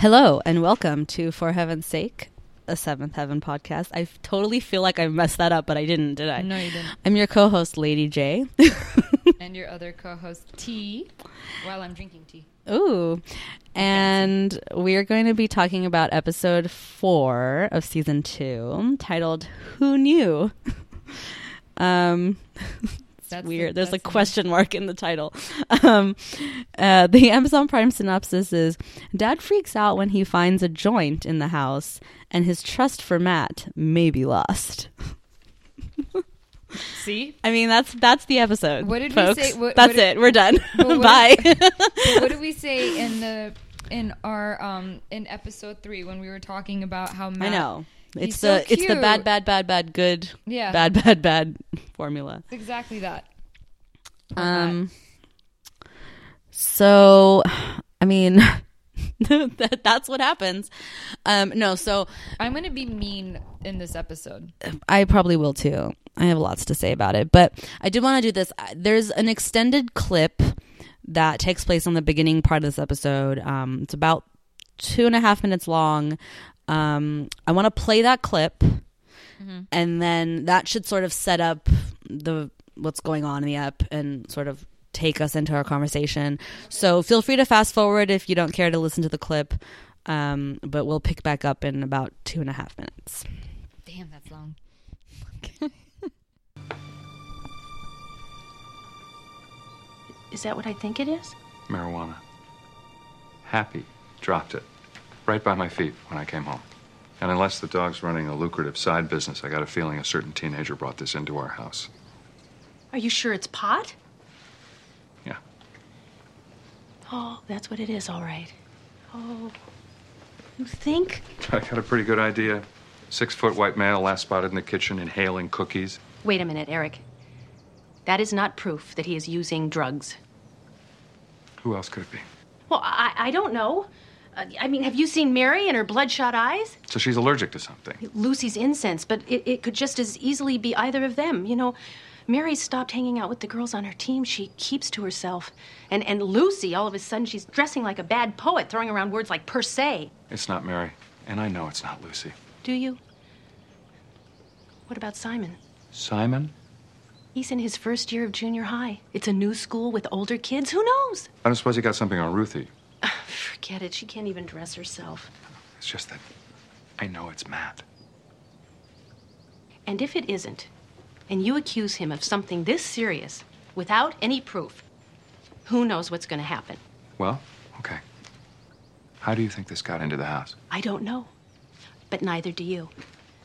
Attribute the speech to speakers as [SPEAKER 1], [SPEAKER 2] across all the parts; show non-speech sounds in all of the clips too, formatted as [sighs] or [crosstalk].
[SPEAKER 1] Hello and welcome to For Heaven's Sake, a Seventh Heaven podcast. I totally feel like I messed that up, but I didn't, did I?
[SPEAKER 2] No, you didn't.
[SPEAKER 1] I'm your co-host, Lady J. [laughs]
[SPEAKER 2] and your other co-host T, while I'm drinking tea.
[SPEAKER 1] Ooh, and we're going to be talking about episode four of season two, titled "Who Knew." [laughs] um. [laughs]
[SPEAKER 2] That's
[SPEAKER 1] weird.
[SPEAKER 2] the-
[SPEAKER 1] There's a
[SPEAKER 2] that's the-
[SPEAKER 1] question mark in the title. [laughs] Um, uh, the Amazon Prime synopsis is Dad freaks out when he finds a joint in the house, and his trust for Matt may be lost. [laughs]
[SPEAKER 2] See,
[SPEAKER 1] I mean, that's that's the episode.
[SPEAKER 2] What did we say- what-
[SPEAKER 1] that's
[SPEAKER 2] what
[SPEAKER 1] it. We're done. [laughs] Bye.
[SPEAKER 2] But what did we say in the in our um in episode three when we were talking about how
[SPEAKER 1] I
[SPEAKER 2] Matt,
[SPEAKER 1] know. It's
[SPEAKER 2] so
[SPEAKER 1] the it's the bad bad bad bad good
[SPEAKER 2] Yeah.
[SPEAKER 1] bad bad bad formula.
[SPEAKER 2] exactly that.
[SPEAKER 1] Um. So, I mean, [laughs] that, that's what happens. Um. No. So
[SPEAKER 2] I'm gonna be mean in this episode.
[SPEAKER 1] I probably will too. I have lots to say about it, but I did want to do this. There's an extended clip that takes place on the beginning part of this episode. Um, it's about two and a half minutes long. Um, I want to play that clip, and then that should sort of set up the what's going on in the app and sort of take us into our conversation. So feel free to fast forward if you don't care to listen to the clip. Um, but we'll pick back up in about two and a half minutes.
[SPEAKER 2] Damn, that's long.
[SPEAKER 3] Is that what I think it is?
[SPEAKER 4] Marijuana. Happy dropped it right by my feet when I came home. And unless the dog's running a lucrative side business, I got a feeling a certain teenager brought this into our house.
[SPEAKER 3] Are you sure it's pot?
[SPEAKER 4] Yeah.
[SPEAKER 3] Oh, that's what it is, all right. Oh. You think? [laughs]
[SPEAKER 4] I got a pretty good idea. Six foot white male, last spotted in the kitchen, inhaling cookies.
[SPEAKER 3] Wait a minute, Eric. That is not proof that he is using drugs.
[SPEAKER 4] Who else could it be?
[SPEAKER 3] Well, I, I don't know. Uh, I mean, have you seen Mary and her bloodshot eyes?
[SPEAKER 4] So she's allergic to something.
[SPEAKER 3] Lucy's incense, but it, it could just as easily be either of them. You know, Mary stopped hanging out with the girls on her team. She keeps to herself. And, and Lucy, all of a sudden, she's dressing like a bad poet, throwing around words like per se.
[SPEAKER 4] It's not Mary. And I know it's not Lucy.
[SPEAKER 3] Do you? What about Simon?
[SPEAKER 4] Simon?
[SPEAKER 3] He's in his first year of junior high. It's a new school with older kids. Who knows?
[SPEAKER 4] I don't suppose he got something on Ruthie.
[SPEAKER 3] Forget it. She can't even dress herself.
[SPEAKER 4] It's just that I know it's Matt.
[SPEAKER 3] And if it isn't, and you accuse him of something this serious without any proof, who knows what's going to happen?
[SPEAKER 4] Well, okay. How do you think this got into the house?
[SPEAKER 3] I don't know. But neither do you.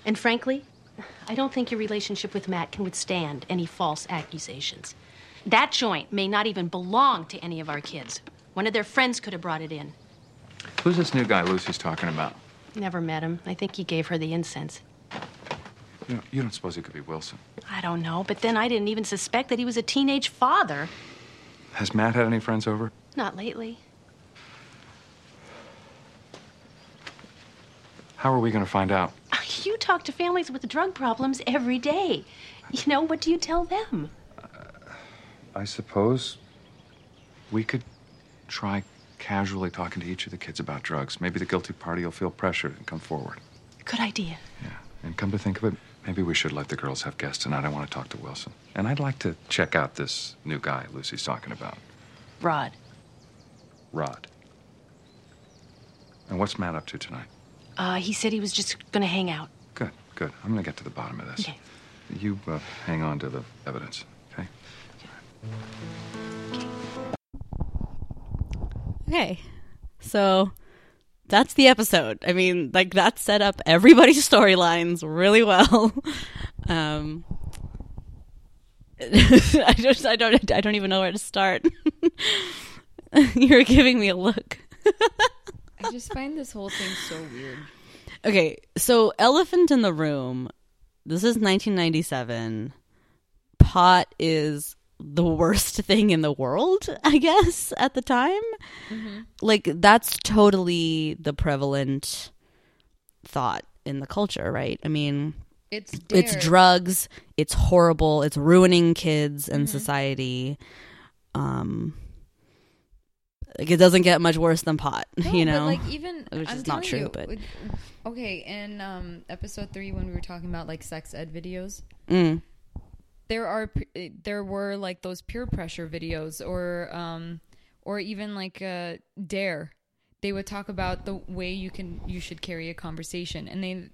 [SPEAKER 3] And frankly, I don't think your relationship with Matt can withstand any false accusations. That joint may not even belong to any of our kids. One of their friends could have brought it in.
[SPEAKER 4] Who's this new guy Lucy's talking about?
[SPEAKER 3] Never met him. I think he gave her the incense.
[SPEAKER 4] You, know, you don't suppose he could be Wilson?
[SPEAKER 3] I don't know, but then I didn't even suspect that he was a teenage father.
[SPEAKER 4] Has Matt had any friends over?
[SPEAKER 3] Not lately.
[SPEAKER 4] How are we going to find out? [laughs]
[SPEAKER 3] You talk to families with drug problems every day. You know, what do you tell them?
[SPEAKER 4] I suppose we could try casually talking to each of the kids about drugs. Maybe the guilty party will feel pressured and come forward.
[SPEAKER 3] Good idea.
[SPEAKER 4] Yeah. And come to think of it, maybe we should let the girls have guests tonight. I want to talk to Wilson. And I'd like to check out this new guy Lucy's talking about,
[SPEAKER 3] Rod.
[SPEAKER 4] Rod. And what's Matt up to tonight?
[SPEAKER 3] Uh, he said he was just gonna hang out.
[SPEAKER 4] Good, good. I'm going to get to the bottom of this.
[SPEAKER 3] Okay.
[SPEAKER 4] You uh, hang on to the evidence, okay?
[SPEAKER 1] Okay. So that's the episode. I mean, like that set up everybody's [laughs] storylines really well. [laughs] Um [laughs] I just I don't I don't even know where to start. You're giving me a look.
[SPEAKER 2] I just find this whole thing so weird.
[SPEAKER 1] Okay, so Elephant in the Room. This is 1997. Pot is the worst [laughs] thing in the world, I guess, at the time. Like, that's totally the prevalent thought in the culture, right? I mean,
[SPEAKER 2] It's
[SPEAKER 1] it's drugs, it's horrible, it's ruining kids and society. Um, Like it doesn't get much worse than pot, [laughs]
[SPEAKER 2] No,
[SPEAKER 1] you know.
[SPEAKER 2] but like even
[SPEAKER 1] Which
[SPEAKER 2] I'm
[SPEAKER 1] is not true,
[SPEAKER 2] you,
[SPEAKER 1] but-
[SPEAKER 2] okay. In um, episode three, when we were talking about like sex ed videos,
[SPEAKER 1] Mm.
[SPEAKER 2] There are there were like those peer pressure videos, or um, or even like uh, dare. They would talk about the way you can you should carry a conversation, and they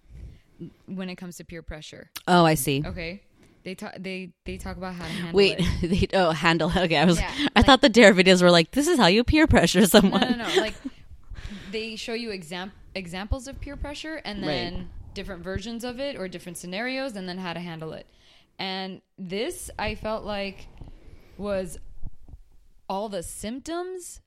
[SPEAKER 2] when it comes to peer pressure.
[SPEAKER 1] Oh, I see.
[SPEAKER 2] Okay, they talk they they talk about how to handle
[SPEAKER 1] Wait,
[SPEAKER 2] it. [laughs]
[SPEAKER 1] they, oh, handle. Okay, I was.
[SPEAKER 2] Yeah, [laughs]
[SPEAKER 1] I
[SPEAKER 2] like-
[SPEAKER 1] thought the dare videos were like, this is how you peer pressure
[SPEAKER 2] No,
[SPEAKER 1] someone.
[SPEAKER 2] no, no. Like they show you exam- examples of peer pressure and then
[SPEAKER 1] Right.
[SPEAKER 2] different versions of it or different scenarios and then how to handle it. And this I felt like was all the symptoms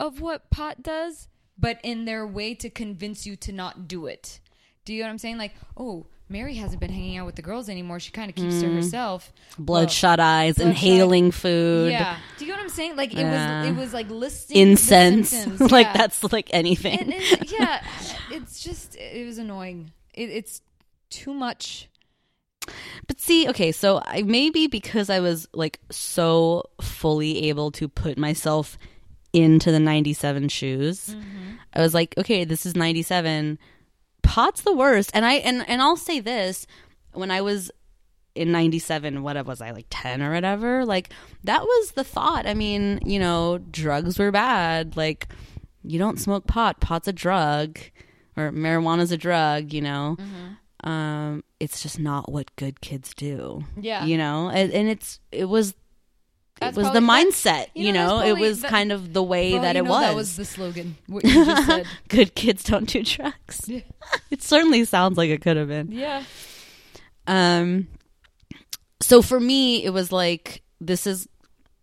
[SPEAKER 2] of what pot does, but in their way to convince you to not do it. Do you know what I'm saying? Like, oh, Mary hasn't been hanging out with the girls anymore. She kind of keeps to mm. herself.
[SPEAKER 1] Bloodshot eyes,
[SPEAKER 2] bloodshot-
[SPEAKER 1] inhaling food,
[SPEAKER 2] Yeah. Do you know what I'm saying? Like it
[SPEAKER 1] Yeah.
[SPEAKER 2] was it was like listing
[SPEAKER 1] incense. [laughs] like
[SPEAKER 2] Yeah.
[SPEAKER 1] that's like anything.
[SPEAKER 2] It, yeah, [laughs] it's just it was annoying. It, it's too much.
[SPEAKER 1] But see, okay, so I maybe because I was like so fully able to put myself into the 97 shoes. Mm-hmm. I was like, okay, this is 97. Pot's the worst. And I and and I'll say this, when I was in 97 what was i like 10 or whatever like that was the thought i mean you know drugs were bad like you don't smoke pot pot's a drug or marijuana's a drug you know mm-hmm. Um it's just not what good kids do
[SPEAKER 2] Yeah.
[SPEAKER 1] you know and, and it's it was
[SPEAKER 2] That's
[SPEAKER 1] it was
[SPEAKER 2] probably-
[SPEAKER 1] the mindset
[SPEAKER 2] you know,
[SPEAKER 1] know, it was
[SPEAKER 2] that-
[SPEAKER 1] kind of the way
[SPEAKER 2] Well,
[SPEAKER 1] that
[SPEAKER 2] you
[SPEAKER 1] it
[SPEAKER 2] know
[SPEAKER 1] was
[SPEAKER 2] That was the slogan. What you just [laughs] said.
[SPEAKER 1] good kids don't do drugs
[SPEAKER 2] Yeah. [laughs]
[SPEAKER 1] it certainly sounds like it could have been
[SPEAKER 2] Yeah.
[SPEAKER 1] um so for me it was like this is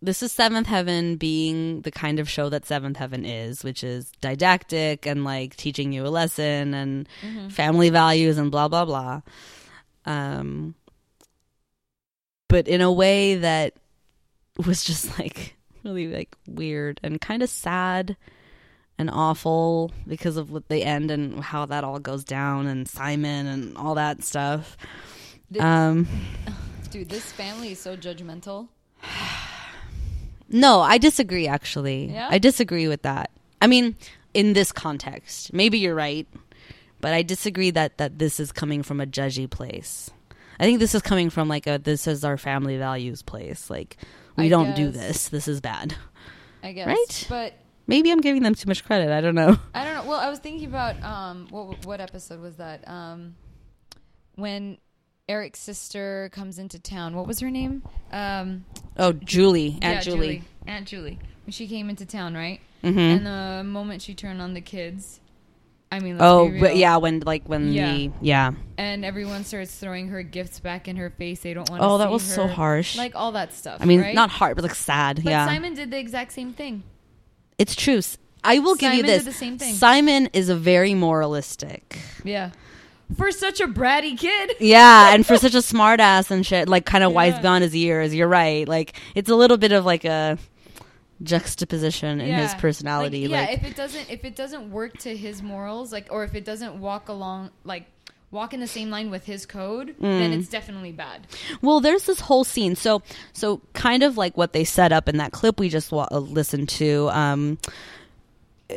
[SPEAKER 1] this is seventh heaven being the kind of show that seventh heaven is which is didactic and like teaching you a lesson and family values and blah blah blah um but in a way that was just like [laughs] really like weird and kind of sad and awful because of what they end and how that all goes down and Simon and all that stuff. Um [sighs]
[SPEAKER 2] Dude, this family is so judgmental. [sighs] [sighs]
[SPEAKER 1] no, I disagree actually.
[SPEAKER 2] Yeah?
[SPEAKER 1] I disagree with that. I mean, in this context. Maybe you're right, but I disagree that that this is coming from a judgy place. I think this is coming from like a this is our family values place. Like we
[SPEAKER 2] I
[SPEAKER 1] don't do this. This is bad.
[SPEAKER 2] I guess.
[SPEAKER 1] Right?
[SPEAKER 2] But
[SPEAKER 1] Maybe I'm giving them too much credit. I don't know.
[SPEAKER 2] I don't know. Well, I was thinking about um what what episode was that? Um when Eric's sister comes into town. What was her name? Um
[SPEAKER 1] Oh, Julie, Aunt
[SPEAKER 2] yeah,
[SPEAKER 1] Julie.
[SPEAKER 2] Aunt Julie. When she came into town, right?
[SPEAKER 1] Mhm.
[SPEAKER 2] And the moment she turned on the kids, I mean,
[SPEAKER 1] Oh, but yeah, when like when
[SPEAKER 2] Yeah.
[SPEAKER 1] the yeah.
[SPEAKER 2] and everyone starts throwing her gifts back in her face. They don't want.
[SPEAKER 1] Oh, that was so harsh.
[SPEAKER 2] Like all that stuff.
[SPEAKER 1] I mean,
[SPEAKER 2] right?
[SPEAKER 1] not hard, but like sad.
[SPEAKER 2] But
[SPEAKER 1] yeah,
[SPEAKER 2] Simon did the exact same thing.
[SPEAKER 1] it's true. I will give you
[SPEAKER 2] Simon
[SPEAKER 1] this.
[SPEAKER 2] the same thing.
[SPEAKER 1] Simon is a very moralistic.
[SPEAKER 2] Yeah. For such a bratty kid. [laughs]
[SPEAKER 1] Yeah, and for such a smartass and shit, like kind of wise
[SPEAKER 2] Yeah.
[SPEAKER 1] beyond his years. You're right. Like it's a little bit of like a juxtaposition in his personality.
[SPEAKER 2] Like, yeah, if it doesn't if it doesn't work to his morals, like or if it doesn't walk along like walk in the same line with his code,
[SPEAKER 1] Mm.
[SPEAKER 2] then it's definitely bad.
[SPEAKER 1] Well, there's this whole scene. So, so kind of like what they set up in that clip we just wa- uh, listened to. Um, uh,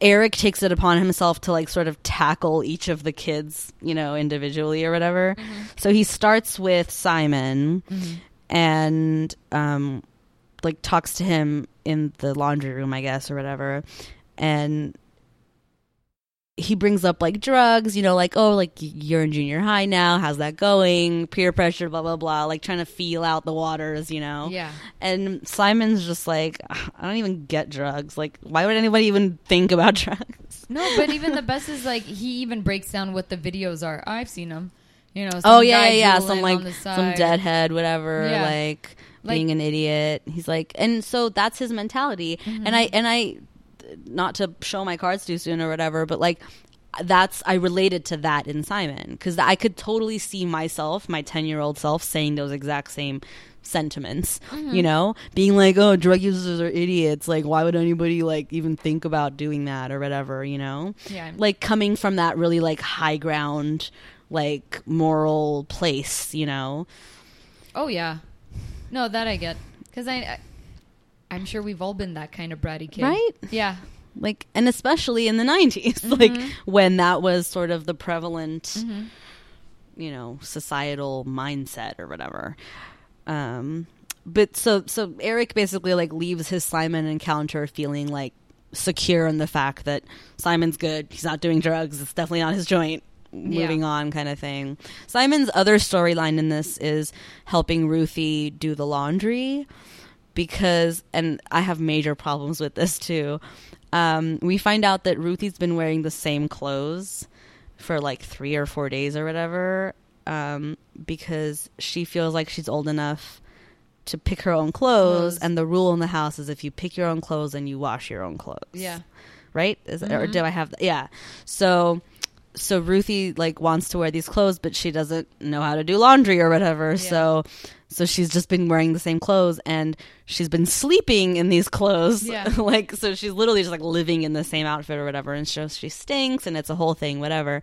[SPEAKER 1] Eric takes it upon himself to like sort of tackle each of the kids, you know, individually or whatever. So he starts with Simon and um, like talks to him in the laundry room, I guess, or whatever, and he brings up like drugs, you know, like, oh, like you're in junior high now. How's that going? Peer pressure, blah, blah, blah. Like trying to feel out the waters, you know?
[SPEAKER 2] Yeah.
[SPEAKER 1] And Simon's just like, I don't even get drugs. Like, why would anybody even think about [laughs] drugs?
[SPEAKER 2] No, but even the best is like he even breaks down what the videos are. I've seen them. You know. Some
[SPEAKER 1] oh, yeah, yeah. Some like, some deadhead, whatever.
[SPEAKER 2] Yeah.
[SPEAKER 1] Like,
[SPEAKER 2] Like-
[SPEAKER 1] being an idiot. He's like, and so that's his mentality.
[SPEAKER 2] Mm-hmm.
[SPEAKER 1] And I, and I, not to show my cards too soon or whatever, but like, that's I related to that in Simon because I could totally see myself, my ten year old self, saying those exact same sentiments.
[SPEAKER 2] Mm-hmm.
[SPEAKER 1] You know, being like, "Oh, drug users are idiots. Like, why would anybody like even think about doing that or whatever?" You know,
[SPEAKER 2] Yeah.
[SPEAKER 1] like coming from that really like high ground, like moral place. You know,
[SPEAKER 2] Oh yeah. No, that I get because I, I I'm sure we've all been that kind of bratty kid.
[SPEAKER 1] Right?
[SPEAKER 2] Yeah.
[SPEAKER 1] like and especially in the 90s [laughs] like when that was sort of the prevalent you know societal mindset or whatever um but so so eric basically like leaves his simon encounter feeling like secure in the fact that simon's good he's not doing drugs it's definitely not his joint moving
[SPEAKER 2] Yeah.
[SPEAKER 1] on kind of thing simon's other storyline in this is helping ruthie do the laundry because and I have major problems with this too. Um, we find out that Ruthie's been wearing the same clothes for like three or four days or whatever um, because she feels like she's old enough to pick her own clothes,
[SPEAKER 2] Clothes.
[SPEAKER 1] and the rule in the house is if you pick your own clothes, then you wash your own clothes
[SPEAKER 2] Yeah.
[SPEAKER 1] right? Is or do I have? Yeah. So, so Ruthie like wants to wear these clothes, but she doesn't know how to do laundry or whatever. So, so she's just been wearing the same clothes, and she's been sleeping in these clothes.
[SPEAKER 2] Yeah. [laughs]
[SPEAKER 1] like so, she's literally just like living in the same outfit or whatever, and so she stinks, and it's a whole thing, whatever.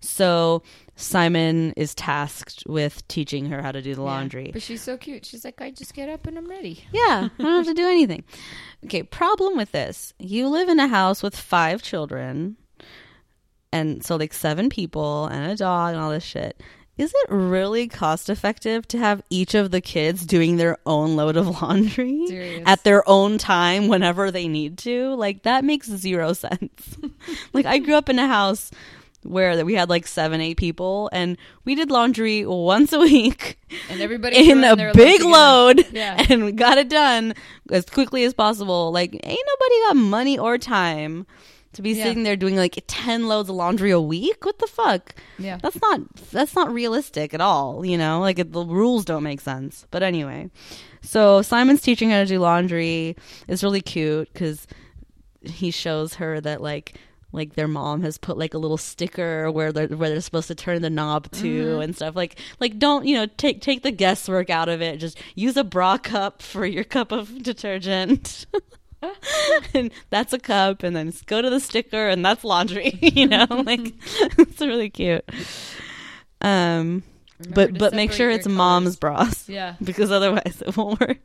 [SPEAKER 1] So. Simon is tasked with teaching her how to do the laundry.
[SPEAKER 2] But she's so cute. She's like, I just get up and I'm ready. [laughs]
[SPEAKER 1] Yeah, I don't have to do anything. Okay, problem with this. You live in a house with five children, and so like seven people and a dog and all this shit. Is it really cost effective to have each of the kids doing their own load of laundry
[SPEAKER 2] Serious.
[SPEAKER 1] at their own time whenever they need to? Like that makes zero [laughs] sense. like I grew up in a house where we had like seven, eight people, and we did laundry once a [laughs] week
[SPEAKER 2] And everybody
[SPEAKER 1] in a big load
[SPEAKER 2] Yeah. [laughs]
[SPEAKER 1] and we got it done as quickly as possible. Like, ain't nobody got money or time to be
[SPEAKER 2] Yeah.
[SPEAKER 1] sitting there doing like 10 loads of laundry a week. What the fuck?
[SPEAKER 2] Yeah.
[SPEAKER 1] That's not that's not realistic at all, you know? Like it, the rules don't make sense. But anyway. So Simon's teaching her to do laundry. It's really cute cuz he shows her that like like their mom has put like a little sticker where they're where they're supposed to turn the knob to mm-hmm. and stuff like like don't you know take take the guesswork out of it just use a bra cup for your cup of detergent [laughs] [laughs] and that's a cup and then go to the sticker and that's laundry [laughs] you know [laughs] like it's really cute um
[SPEAKER 2] Remember
[SPEAKER 1] but but make sure it's mom's
[SPEAKER 2] colors.
[SPEAKER 1] bras
[SPEAKER 2] Yeah.
[SPEAKER 1] because otherwise it won't work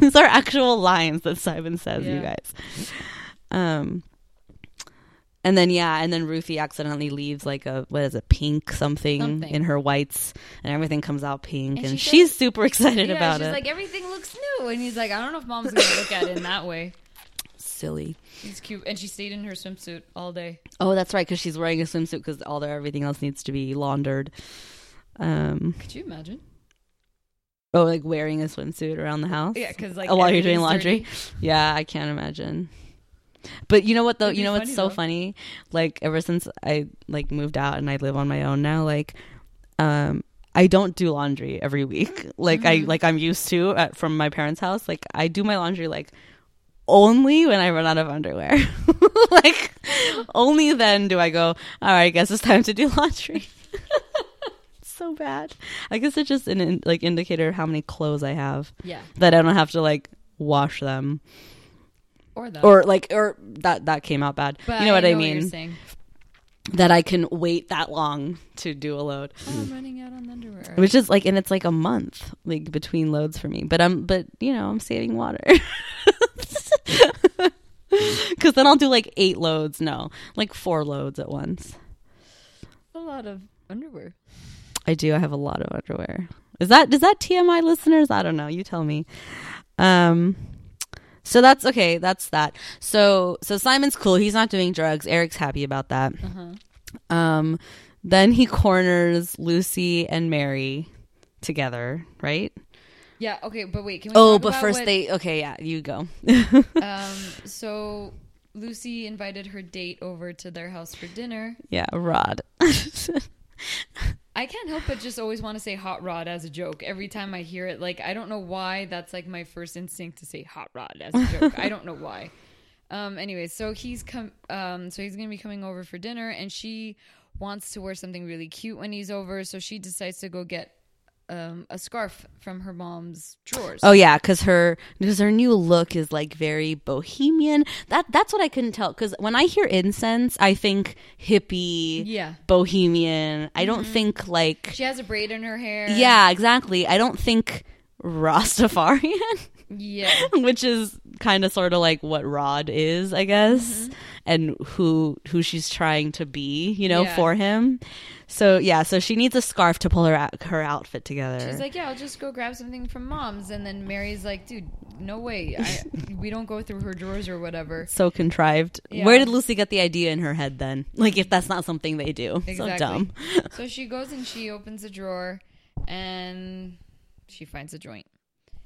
[SPEAKER 1] these are actual lines that simon says you guys um and then yeah and then ruthie accidentally leaves like a what is it pink something,
[SPEAKER 2] Something.
[SPEAKER 1] in her whites and everything comes out pink and,
[SPEAKER 2] she
[SPEAKER 1] she's super excited
[SPEAKER 2] Yeah,
[SPEAKER 1] about
[SPEAKER 2] she's
[SPEAKER 1] it
[SPEAKER 2] like, everything looks new. And he's like, I don't know if mom's going to look at it in that way.
[SPEAKER 1] silly
[SPEAKER 2] She's cute. And she stayed in her swimsuit all day.
[SPEAKER 1] oh that's right because she's wearing a swimsuit because all their everything else needs to be laundered um
[SPEAKER 2] Could you imagine?
[SPEAKER 1] oh like wearing a swimsuit around the house
[SPEAKER 2] Yeah, because like
[SPEAKER 1] Oh, while you're doing
[SPEAKER 2] everything's
[SPEAKER 1] laundry.
[SPEAKER 2] dirty.
[SPEAKER 1] Yeah, I can't imagine. But you know what though?
[SPEAKER 2] It'd
[SPEAKER 1] You know what's so
[SPEAKER 2] though.
[SPEAKER 1] funny? Like ever since I like moved out and I live on my own now, like um I don't do laundry every week. [laughs] Like I
[SPEAKER 2] Mm-hmm.
[SPEAKER 1] like I'm used to at, from my parents' house. Like I do my laundry like only when I run out of underwear. [laughs] like only then do I go, all right, I guess it's time to do [laughs] laundry. so bad. I guess it's just an in, like indicator of how many clothes I have
[SPEAKER 2] Yeah.
[SPEAKER 1] that I don't have to like wash them
[SPEAKER 2] Or that.
[SPEAKER 1] or like or that that came out bad.
[SPEAKER 2] But
[SPEAKER 1] you know what I
[SPEAKER 2] you're
[SPEAKER 1] mean?
[SPEAKER 2] saying.
[SPEAKER 1] that I can wait that long to do a load,
[SPEAKER 2] Oh, I'm running out on underwear.
[SPEAKER 1] which is like, and it's like a month like between loads for me. But I'm but you know I'm saving water. [laughs] Because then I'll do like eight loads. No, like four loads at once.
[SPEAKER 2] a lot of underwear.
[SPEAKER 1] I do. I have a lot of underwear. Is that is that TMI listeners? I don't know. You tell me. Um. So that's okay. That's that. So so Simon's cool. He's not doing drugs. Eric's happy about that.
[SPEAKER 2] Uh-huh.
[SPEAKER 1] Um. Then he corners Lucy and Mary together, right?
[SPEAKER 2] Yeah. Okay, but wait. Can we?
[SPEAKER 1] Oh, but first
[SPEAKER 2] what-
[SPEAKER 1] they okay. Yeah, you go. [laughs] [laughs]
[SPEAKER 2] Um. So Lucy invited her date over to their house for dinner.
[SPEAKER 1] yeah, Rod. [laughs]
[SPEAKER 2] I can't help but just always want to say hot rod as a joke every time I hear it. Like I don't know why that's like my first instinct to say hot rod as a joke. I don't know [laughs] why. Um. Anyway, so he's come. Um. So he's gonna be coming over for dinner, and she wants to wear something really cute when he's over. So she decides to go get um a scarf from her mom's drawers.
[SPEAKER 1] Oh yeah, because her because her new look is like very bohemian. That that's what I couldn't tell. Because when I hear incense, I think hippie,
[SPEAKER 2] Yeah.
[SPEAKER 1] bohemian. I don't think like
[SPEAKER 2] She has a braid in her hair.
[SPEAKER 1] yeah, exactly. I don't think Rastafarian.
[SPEAKER 2] Yeah. [laughs]
[SPEAKER 1] which is kind of sort of like what Rod is, I guess, and who who she's trying to be, you know,
[SPEAKER 2] Yeah.
[SPEAKER 1] for him. So yeah, so she needs a scarf to pull her out, her outfit together.
[SPEAKER 2] She's like, yeah, I'll just go grab something from mom's, and then Mary's like, dude, no way, I, we don't go through her drawers or whatever. [laughs]
[SPEAKER 1] so contrived.
[SPEAKER 2] Yeah.
[SPEAKER 1] Where did Lucy get the idea in her head then? Like if that's not something they do. So dumb. [laughs]
[SPEAKER 2] so she goes and she opens a drawer, and she finds a joint.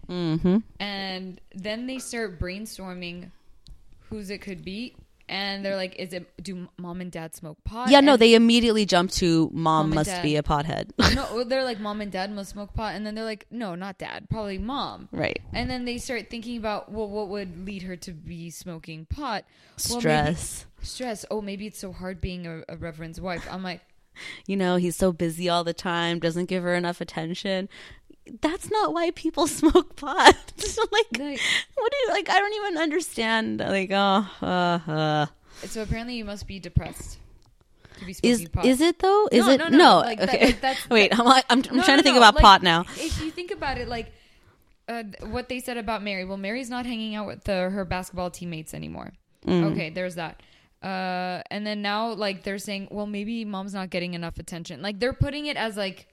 [SPEAKER 1] hmm
[SPEAKER 2] And then they start brainstorming whose it could be. And they're like, is it, do mom and dad smoke pot?
[SPEAKER 1] Yeah, no,
[SPEAKER 2] And-
[SPEAKER 1] they immediately jump to mom,
[SPEAKER 2] Mom
[SPEAKER 1] must
[SPEAKER 2] dad.
[SPEAKER 1] be a pothead.
[SPEAKER 2] no, [laughs] they're like, mom and dad must smoke pot. And then they're like, no, not dad, probably mom.
[SPEAKER 1] right.
[SPEAKER 2] And then they start thinking about, well, what would lead her to be smoking pot? Well,
[SPEAKER 1] Stress.
[SPEAKER 2] stress. Oh, maybe it's so hard being a, a reverend's wife. I'm like, [laughs]
[SPEAKER 1] you know, he's so busy all the time, doesn't give her enough attention. That's not why people [laughs] smoke pot. [laughs] like,
[SPEAKER 2] Like-
[SPEAKER 1] what do you like? I don't even understand. Like, oh, uh, uh.
[SPEAKER 2] so apparently you must be depressed to be smoking
[SPEAKER 1] is
[SPEAKER 2] pot.
[SPEAKER 1] is it though? Is
[SPEAKER 2] No,
[SPEAKER 1] it
[SPEAKER 2] no, no, like, that-
[SPEAKER 1] okay.
[SPEAKER 2] like, that's- [laughs]
[SPEAKER 1] Wait, I'm like, I'm, I'm
[SPEAKER 2] No,
[SPEAKER 1] trying
[SPEAKER 2] no,
[SPEAKER 1] to think
[SPEAKER 2] no,
[SPEAKER 1] about
[SPEAKER 2] like,
[SPEAKER 1] pot now.
[SPEAKER 2] If you think about it, like uh, what they said about Mary, well, Mary's not hanging out with the, her basketball teammates anymore.
[SPEAKER 1] Mm.
[SPEAKER 2] Okay, there's that. Uh, and then now, like they're saying, well, maybe mom's not getting enough attention. Like they're putting it as like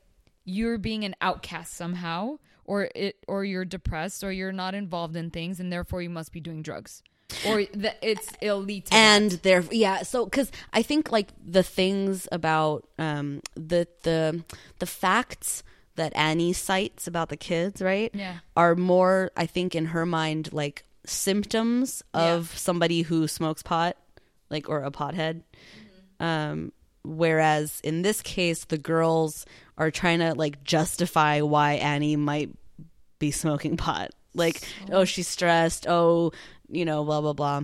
[SPEAKER 2] you're being an outcast somehow, or it, or you're depressed, or you're not involved in things, and therefore you must be doing drugs, or that it's to
[SPEAKER 1] and
[SPEAKER 2] that.
[SPEAKER 1] there yeah so because i think like the things about um the the the facts that annie cites about the kids right
[SPEAKER 2] Yeah.
[SPEAKER 1] are more i think in her mind like symptoms of somebody who smokes pot like or a pothead um whereas in this case the girls are trying to like justify why annie might be smoking pot like oh she's stressed oh you know blah blah blah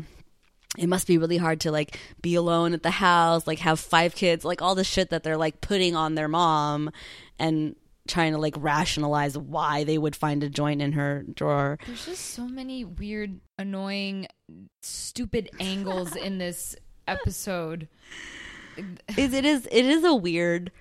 [SPEAKER 1] it must be really hard to like be alone at the house, like have five kids, like all the shit that they're like putting on their mom and trying to like rationalize why they would find a joint in her drawer.
[SPEAKER 2] There's just so many weird, annoying, stupid angles in this [laughs] episode.
[SPEAKER 1] It, it is it is a weird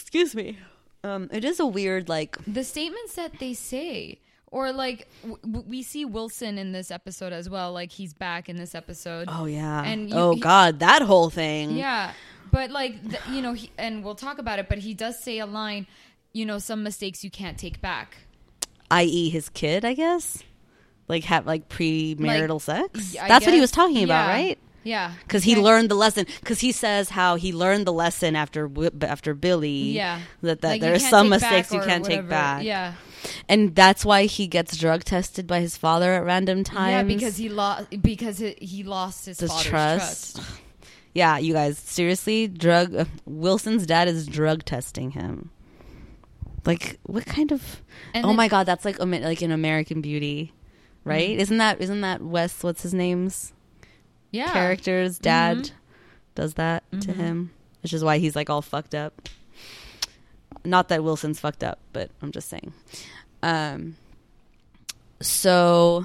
[SPEAKER 1] excuse me. Um it is a weird like
[SPEAKER 2] The statements that they say, or like w- w- we see Wilson in this episode as well, like he's back in this episode.
[SPEAKER 1] oh yeah.
[SPEAKER 2] And you-
[SPEAKER 1] oh
[SPEAKER 2] he-
[SPEAKER 1] god, that whole thing.
[SPEAKER 2] Yeah, but like th- you know, he, and we'll talk about it. But he does say a line, you know, some mistakes you can't take back.
[SPEAKER 1] i.e. his kid, I guess. Like have like premarital
[SPEAKER 2] Like,
[SPEAKER 1] sex.
[SPEAKER 2] I
[SPEAKER 1] That's what he was
[SPEAKER 2] guess-
[SPEAKER 1] talking about,
[SPEAKER 2] yeah.
[SPEAKER 1] right?
[SPEAKER 2] Yeah,
[SPEAKER 1] because he learned the lesson. Because he says how he learned the lesson after after Billy.
[SPEAKER 2] Yeah,
[SPEAKER 1] that, that
[SPEAKER 2] Like,
[SPEAKER 1] there are some mistakes you can't take back.
[SPEAKER 2] Yeah,
[SPEAKER 1] and that's why he gets drug tested by his father at random times.
[SPEAKER 2] yeah, because he lost because he, lost his
[SPEAKER 1] trust.
[SPEAKER 2] trust. [sighs]
[SPEAKER 1] yeah, you guys seriously, drug uh, Wilson's dad is drug testing him. Like what kind of?
[SPEAKER 2] And
[SPEAKER 1] oh
[SPEAKER 2] then-
[SPEAKER 1] my god, that's like like an American Beauty, right?
[SPEAKER 2] Mm-hmm.
[SPEAKER 1] Isn't that isn't that Wes? What's his name's
[SPEAKER 2] Yeah,
[SPEAKER 1] character's dad
[SPEAKER 2] Mhm.
[SPEAKER 1] does that to
[SPEAKER 2] Mhm.
[SPEAKER 1] him, which is why he's like all fucked up. Not that Wilson's fucked up, but I'm just saying. Um. So,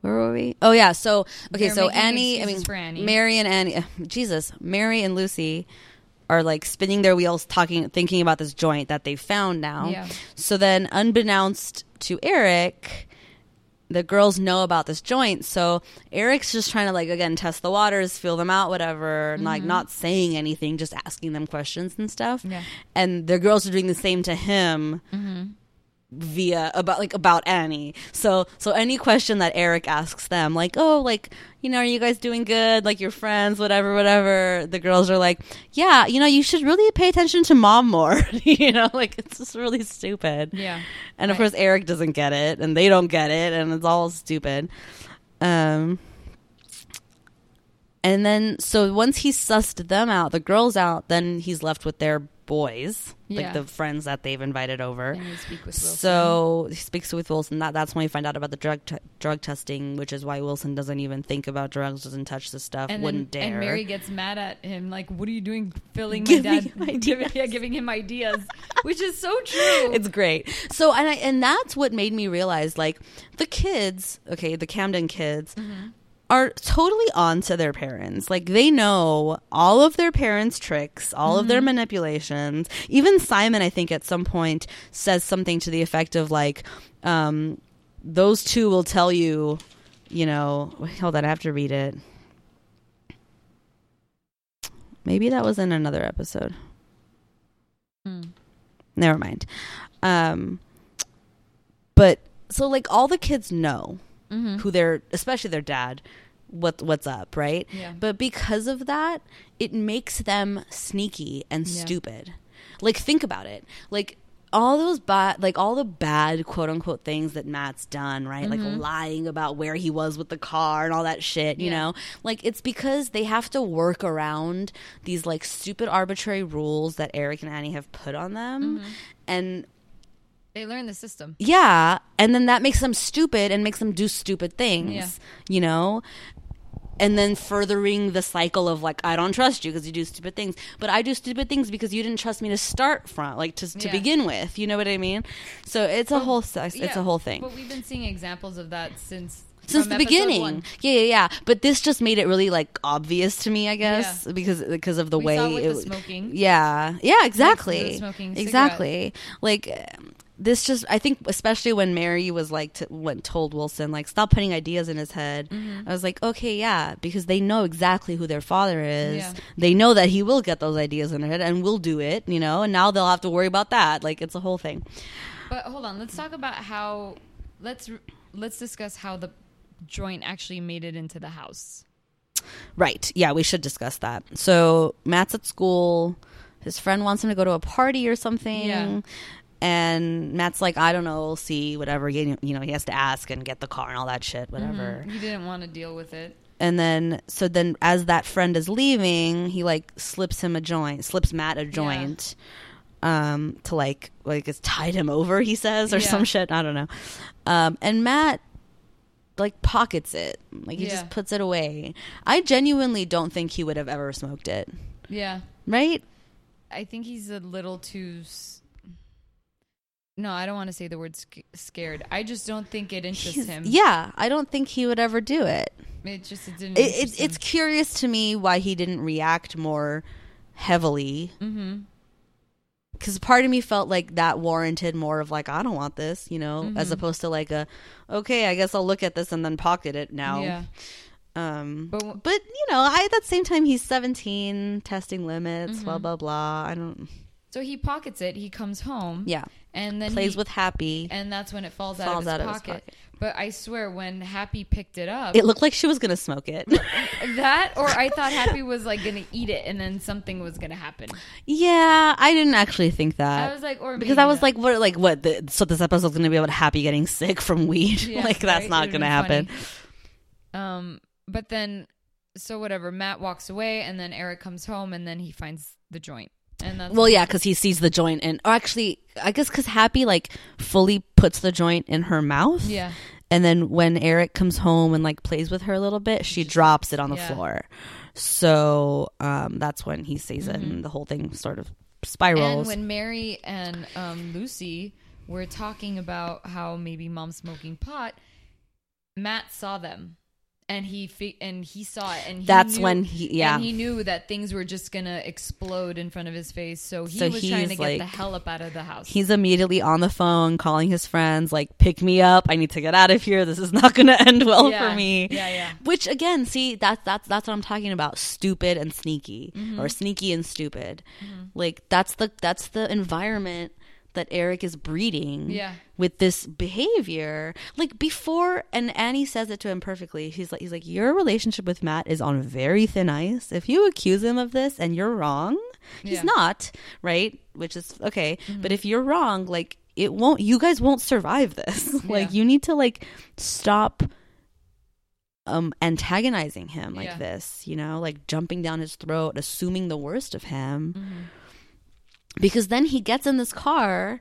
[SPEAKER 1] where were we? Oh yeah. So okay.
[SPEAKER 2] They're
[SPEAKER 1] so Annie, I mean,
[SPEAKER 2] for Annie.
[SPEAKER 1] Mary and Annie. uh, Jesus, Mary and Lucy are like spinning their wheels, talking, thinking about this joint that they found now.
[SPEAKER 2] Yeah.
[SPEAKER 1] So then, unbeknownst to Eric, the girls know about this joint. So Eric's just trying to like again test the waters, feel them out, whatever, and, like mm-hmm. not saying anything, just asking them questions and stuff.
[SPEAKER 2] Yeah.
[SPEAKER 1] And the girls are doing the same to him mm-hmm. Via about like about Annie. So so any question that Eric asks them, like, oh, like, you know, are you guys doing good? Like your friends, whatever, whatever. The girls are like, Yeah, you know, you should really pay attention to mom more. [laughs] you know, like it's just really stupid.
[SPEAKER 2] Yeah.
[SPEAKER 1] And of
[SPEAKER 2] Right.
[SPEAKER 1] course Eric doesn't get it and they don't get it and it's all stupid. Um and then so once he sussed them out, the girls out, then he's left with their boys.
[SPEAKER 2] Yeah.
[SPEAKER 1] Like the friends that they've invited over.
[SPEAKER 2] And we speak with Wilson.
[SPEAKER 1] So he speaks with Wilson. That that's when we find out about the drug t- drug testing, which is why Wilson doesn't even think about drugs, doesn't touch the stuff,
[SPEAKER 2] and
[SPEAKER 1] wouldn't
[SPEAKER 2] then,
[SPEAKER 1] dare.
[SPEAKER 2] And Mary gets mad at him, like, "What are you doing, filling my dad,
[SPEAKER 1] him [laughs]
[SPEAKER 2] giving, yeah, giving him ideas?" [laughs] Which is so true.
[SPEAKER 1] it's great. So and I, and that's what made me realize, like the kids, okay, the Camden kids. Mm-hmm. Are totally on to their parents. Like they know all of their parents' tricks, all of their manipulations. Even Simon, I think, at some point says something to the effect of like, um, those two will tell you, you know, hold on, I have to read it. Maybe that was in another episode.
[SPEAKER 2] Hmm.
[SPEAKER 1] Never mind. Um, but so like all the kids know
[SPEAKER 2] Mm-hmm.
[SPEAKER 1] who their, especially their dad, what what's up, right?
[SPEAKER 2] Yeah.
[SPEAKER 1] But because of that, it makes them sneaky and
[SPEAKER 2] Yeah.
[SPEAKER 1] stupid. Like think about it. Like all those bad like all the bad quote unquote things that Matt's done, right? Like lying about where he was with the car and all that shit, you
[SPEAKER 2] Mm-hmm. Yeah.
[SPEAKER 1] know? Like it's because they have to work around these like stupid arbitrary rules that Eric and Annie have put on them.
[SPEAKER 2] Mm-hmm.
[SPEAKER 1] And
[SPEAKER 2] They learn the system.
[SPEAKER 1] yeah, and then that makes them stupid and makes them do stupid things,
[SPEAKER 2] Yeah.
[SPEAKER 1] you know? And then furthering the cycle of like, I don't trust you because you do stupid things, but I do stupid things because you didn't trust me to start from, like to, to
[SPEAKER 2] Yeah.
[SPEAKER 1] begin with. You know what I mean? So it's a whole, sex, it's
[SPEAKER 2] Yeah,
[SPEAKER 1] a whole thing.
[SPEAKER 2] But we've been seeing examples of that since
[SPEAKER 1] Since the beginning,
[SPEAKER 2] one.
[SPEAKER 1] yeah, yeah, yeah. But this just made it really like obvious to me, I guess, because because of the
[SPEAKER 2] We
[SPEAKER 1] way
[SPEAKER 2] it the
[SPEAKER 1] was-
[SPEAKER 2] smoking.
[SPEAKER 1] Yeah, yeah, exactly,
[SPEAKER 2] smoking
[SPEAKER 1] exactly. Like um, this, just I think, especially when Mary was like, to, went told Wilson like, stop putting ideas in his head.
[SPEAKER 2] Mm-hmm.
[SPEAKER 1] I was like, okay, yeah, because they know exactly who their father is.
[SPEAKER 2] Yeah.
[SPEAKER 1] They know that he will get those ideas in their head and will do it, you know. And now they'll have to worry about that. Like it's a whole thing.
[SPEAKER 2] But hold on, let's talk about how let's let's discuss how the joint actually made it into the house.
[SPEAKER 1] Right. Yeah, we should discuss that. So Matt's at school. His friend wants him to go to a party or something.
[SPEAKER 2] Yeah.
[SPEAKER 1] And Matt's like, I don't know, we'll see, whatever. You you know, he has to ask and get the car and all that shit,
[SPEAKER 2] Mm-hmm.
[SPEAKER 1] whatever.
[SPEAKER 2] He didn't want to deal with it.
[SPEAKER 1] And then, so then as that friend is leaving, he like slips him a joint, slips Matt a joint. Um, to like, like it's tied him over, he says, or
[SPEAKER 2] Yeah.
[SPEAKER 1] some shit. I don't know. Um, and Matt like pockets it, like he
[SPEAKER 2] Yeah.
[SPEAKER 1] just puts it away. I genuinely don't think he would have ever smoked it,
[SPEAKER 2] Yeah,
[SPEAKER 1] right?
[SPEAKER 2] I think he's a little too. s- No, I don't want to say the word sc- scared. I just don't think it interests
[SPEAKER 1] He's-
[SPEAKER 2] him.
[SPEAKER 1] Yeah, I don't think he would ever do it.
[SPEAKER 2] it just it didn't.
[SPEAKER 1] it, it it's curious to me why he didn't react more heavily.
[SPEAKER 2] Mm-hmm.
[SPEAKER 1] Because part of me felt like that warranted more of like I don't want this, you know, as
[SPEAKER 2] Mm-hmm.
[SPEAKER 1] opposed to like a okay, I guess I'll look at this and then pocket it now.
[SPEAKER 2] Yeah,
[SPEAKER 1] Um,
[SPEAKER 2] But
[SPEAKER 1] but, you know, I at that same time he's seventeen, testing limits,
[SPEAKER 2] Mm-hmm.
[SPEAKER 1] blah blah blah. I don't.
[SPEAKER 2] so he pockets it. He comes home.
[SPEAKER 1] Yeah,
[SPEAKER 2] and then
[SPEAKER 1] plays
[SPEAKER 2] he-
[SPEAKER 1] with Happy.
[SPEAKER 2] and that's when it falls,
[SPEAKER 1] Falls
[SPEAKER 2] out, of his,
[SPEAKER 1] out of his
[SPEAKER 2] pocket. But I swear, when Happy picked it up,
[SPEAKER 1] It looked like she was gonna smoke it. [laughs]
[SPEAKER 2] that or I [laughs] thought Happy was like gonna eat it, and then something was gonna happen.
[SPEAKER 1] yeah, I didn't actually think that.
[SPEAKER 2] I was like, or
[SPEAKER 1] because I was
[SPEAKER 2] not.
[SPEAKER 1] like, what, like what? The, so this episode's gonna be about Happy getting sick from weed? [laughs]
[SPEAKER 2] Yeah,
[SPEAKER 1] like that's
[SPEAKER 2] right?
[SPEAKER 1] not gonna happen.
[SPEAKER 2] funny. Um, but then, so whatever. Matt walks away, and then Eric comes home, and then he finds the joint, and that's
[SPEAKER 1] Well, yeah, because he sees the joint, and or actually, I guess because Happy like fully puts the joint in her mouth.
[SPEAKER 2] yeah,
[SPEAKER 1] And then when Eric comes home and like plays with her a little bit, she drops it on the
[SPEAKER 2] Yeah.
[SPEAKER 1] floor. So um, that's when he sees it, and the whole thing sort of spirals.
[SPEAKER 2] Mm-hmm. And when Mary and um, Lucy were talking about how maybe mom's smoking pot, Matt saw them. And he fi- and he saw it, and he
[SPEAKER 1] That's
[SPEAKER 2] knew-
[SPEAKER 1] when he- yeah.
[SPEAKER 2] and he knew that things were just gonna explode in front of his face. So he
[SPEAKER 1] So
[SPEAKER 2] was trying to get the hell up out of the house.
[SPEAKER 1] He's immediately on the phone calling his friends, like, pick me up. I need to get out of here. This is not going [laughs] to end well
[SPEAKER 2] Yeah.
[SPEAKER 1] for me.
[SPEAKER 2] Yeah, yeah.
[SPEAKER 1] Which, again, see, that's, that's, that's what I'm talking about. Stupid and sneaky,
[SPEAKER 2] Mm-hmm.
[SPEAKER 1] or sneaky and stupid. Like, that's the, that's the environment that Eric is breeding
[SPEAKER 2] Yeah.
[SPEAKER 1] with this behavior. Like before, and Annie says it to him perfectly. He's like, he's like, your relationship with Matt is on very thin ice. If you accuse him of this and you're wrong, he's
[SPEAKER 2] Yeah. Mm-hmm.
[SPEAKER 1] not right, which is okay. But if you're wrong, like it won't. You guys won't survive this. [laughs] like
[SPEAKER 2] Yeah.
[SPEAKER 1] you need to like stop um antagonizing him like
[SPEAKER 2] Yeah.
[SPEAKER 1] this you know like jumping down his throat assuming the worst of him
[SPEAKER 2] Mm-hmm.
[SPEAKER 1] Because then he gets in this car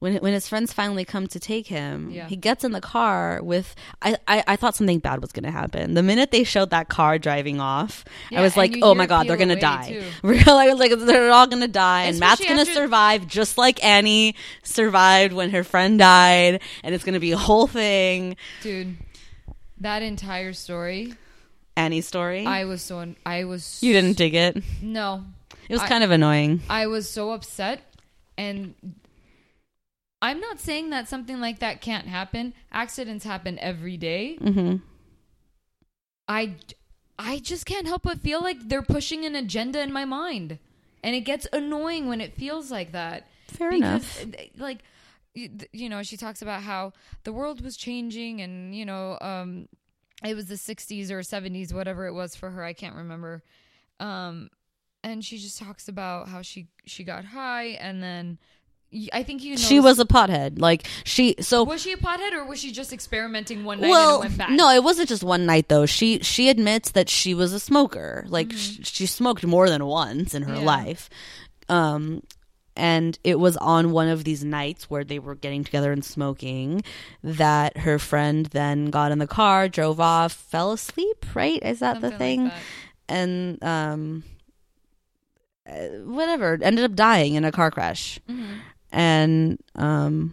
[SPEAKER 1] when when his friends finally come to take him
[SPEAKER 2] Yeah.
[SPEAKER 1] he gets in the car with I, I i thought something bad was going to happen. The minute they showed that car driving off
[SPEAKER 2] Yeah, oh [laughs]
[SPEAKER 1] i was like oh my god they're going to die. really like they're all going to die. And matt's going to
[SPEAKER 2] after-
[SPEAKER 1] survive just like annie survived when her friend died and it's going to be a whole thing.
[SPEAKER 2] Dude, that entire story,
[SPEAKER 1] annie's story?
[SPEAKER 2] I was so I was
[SPEAKER 1] you didn't dig it?
[SPEAKER 2] No.
[SPEAKER 1] It was
[SPEAKER 2] I-
[SPEAKER 1] kind of annoying
[SPEAKER 2] I was so upset and I'm not saying that something like that can't happen. Accidents happen every day.
[SPEAKER 1] Mm-hmm.
[SPEAKER 2] I I just can't help but feel like they're pushing an agenda in my mind. And it gets annoying when it feels like that.
[SPEAKER 1] Fair
[SPEAKER 2] Because,
[SPEAKER 1] enough.
[SPEAKER 2] uh, Like you you know, she talks about how the world was changing and you know, um it was the 60s or 70s whatever it was for her, I can't remember. Um and she just talks about how she she got high and then I think you know
[SPEAKER 1] She was a pothead. Like she so
[SPEAKER 2] was she a pothead or was she just experimenting one night and
[SPEAKER 1] well
[SPEAKER 2] it
[SPEAKER 1] no it wasn't just one night though she she admits that she was a smoker like sh- she smoked more than once in her
[SPEAKER 2] Mm-hmm. Yeah.
[SPEAKER 1] life um and it was on one of these nights where they were getting together and smoking that her friend then got in the car drove off fell asleep right is that
[SPEAKER 2] Something
[SPEAKER 1] the
[SPEAKER 2] like
[SPEAKER 1] thing
[SPEAKER 2] that.
[SPEAKER 1] and um whatever ended up dying in a car crash
[SPEAKER 2] Mm-hmm.
[SPEAKER 1] and um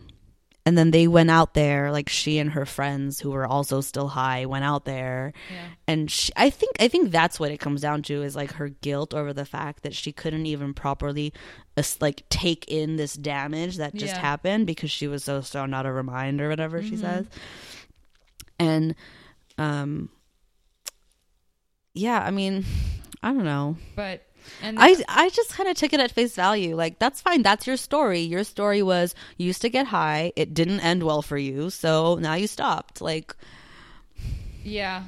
[SPEAKER 1] and then they went out there like she and her friends who were also still high went out there
[SPEAKER 2] Yeah.
[SPEAKER 1] and she, i think i think that's what it comes down to is like her guilt over the fact that she couldn't even properly as- like take in this damage that just
[SPEAKER 2] Yeah.
[SPEAKER 1] happened because she was so stoned out of her mind or whatever she
[SPEAKER 2] Mm-hmm.
[SPEAKER 1] says and um yeah i mean [sighs] i don't know
[SPEAKER 2] But and
[SPEAKER 1] I uh, I just kind of took it at face value. Like that's fine. That's your story. Your story was you used to get high. It didn't end well for you, so now you stopped. Like
[SPEAKER 2] Yeah.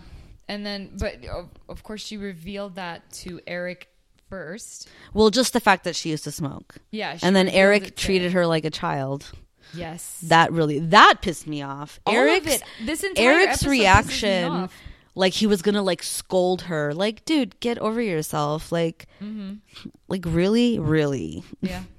[SPEAKER 2] And then, but of, of course, she revealed that to Eric first.
[SPEAKER 1] well, just the fact that she used to smoke.
[SPEAKER 2] Yeah.
[SPEAKER 1] And then Eric treated her like a child.
[SPEAKER 2] Yes.
[SPEAKER 1] That really that pissed me off.
[SPEAKER 2] All of
[SPEAKER 1] Eric's
[SPEAKER 2] it. This entire
[SPEAKER 1] Eric's reaction
[SPEAKER 2] off.
[SPEAKER 1] Like he was to like scold her. Like, dude, get over yourself. Like
[SPEAKER 2] Mm-hmm.
[SPEAKER 1] like really, really.
[SPEAKER 2] Yeah. [laughs]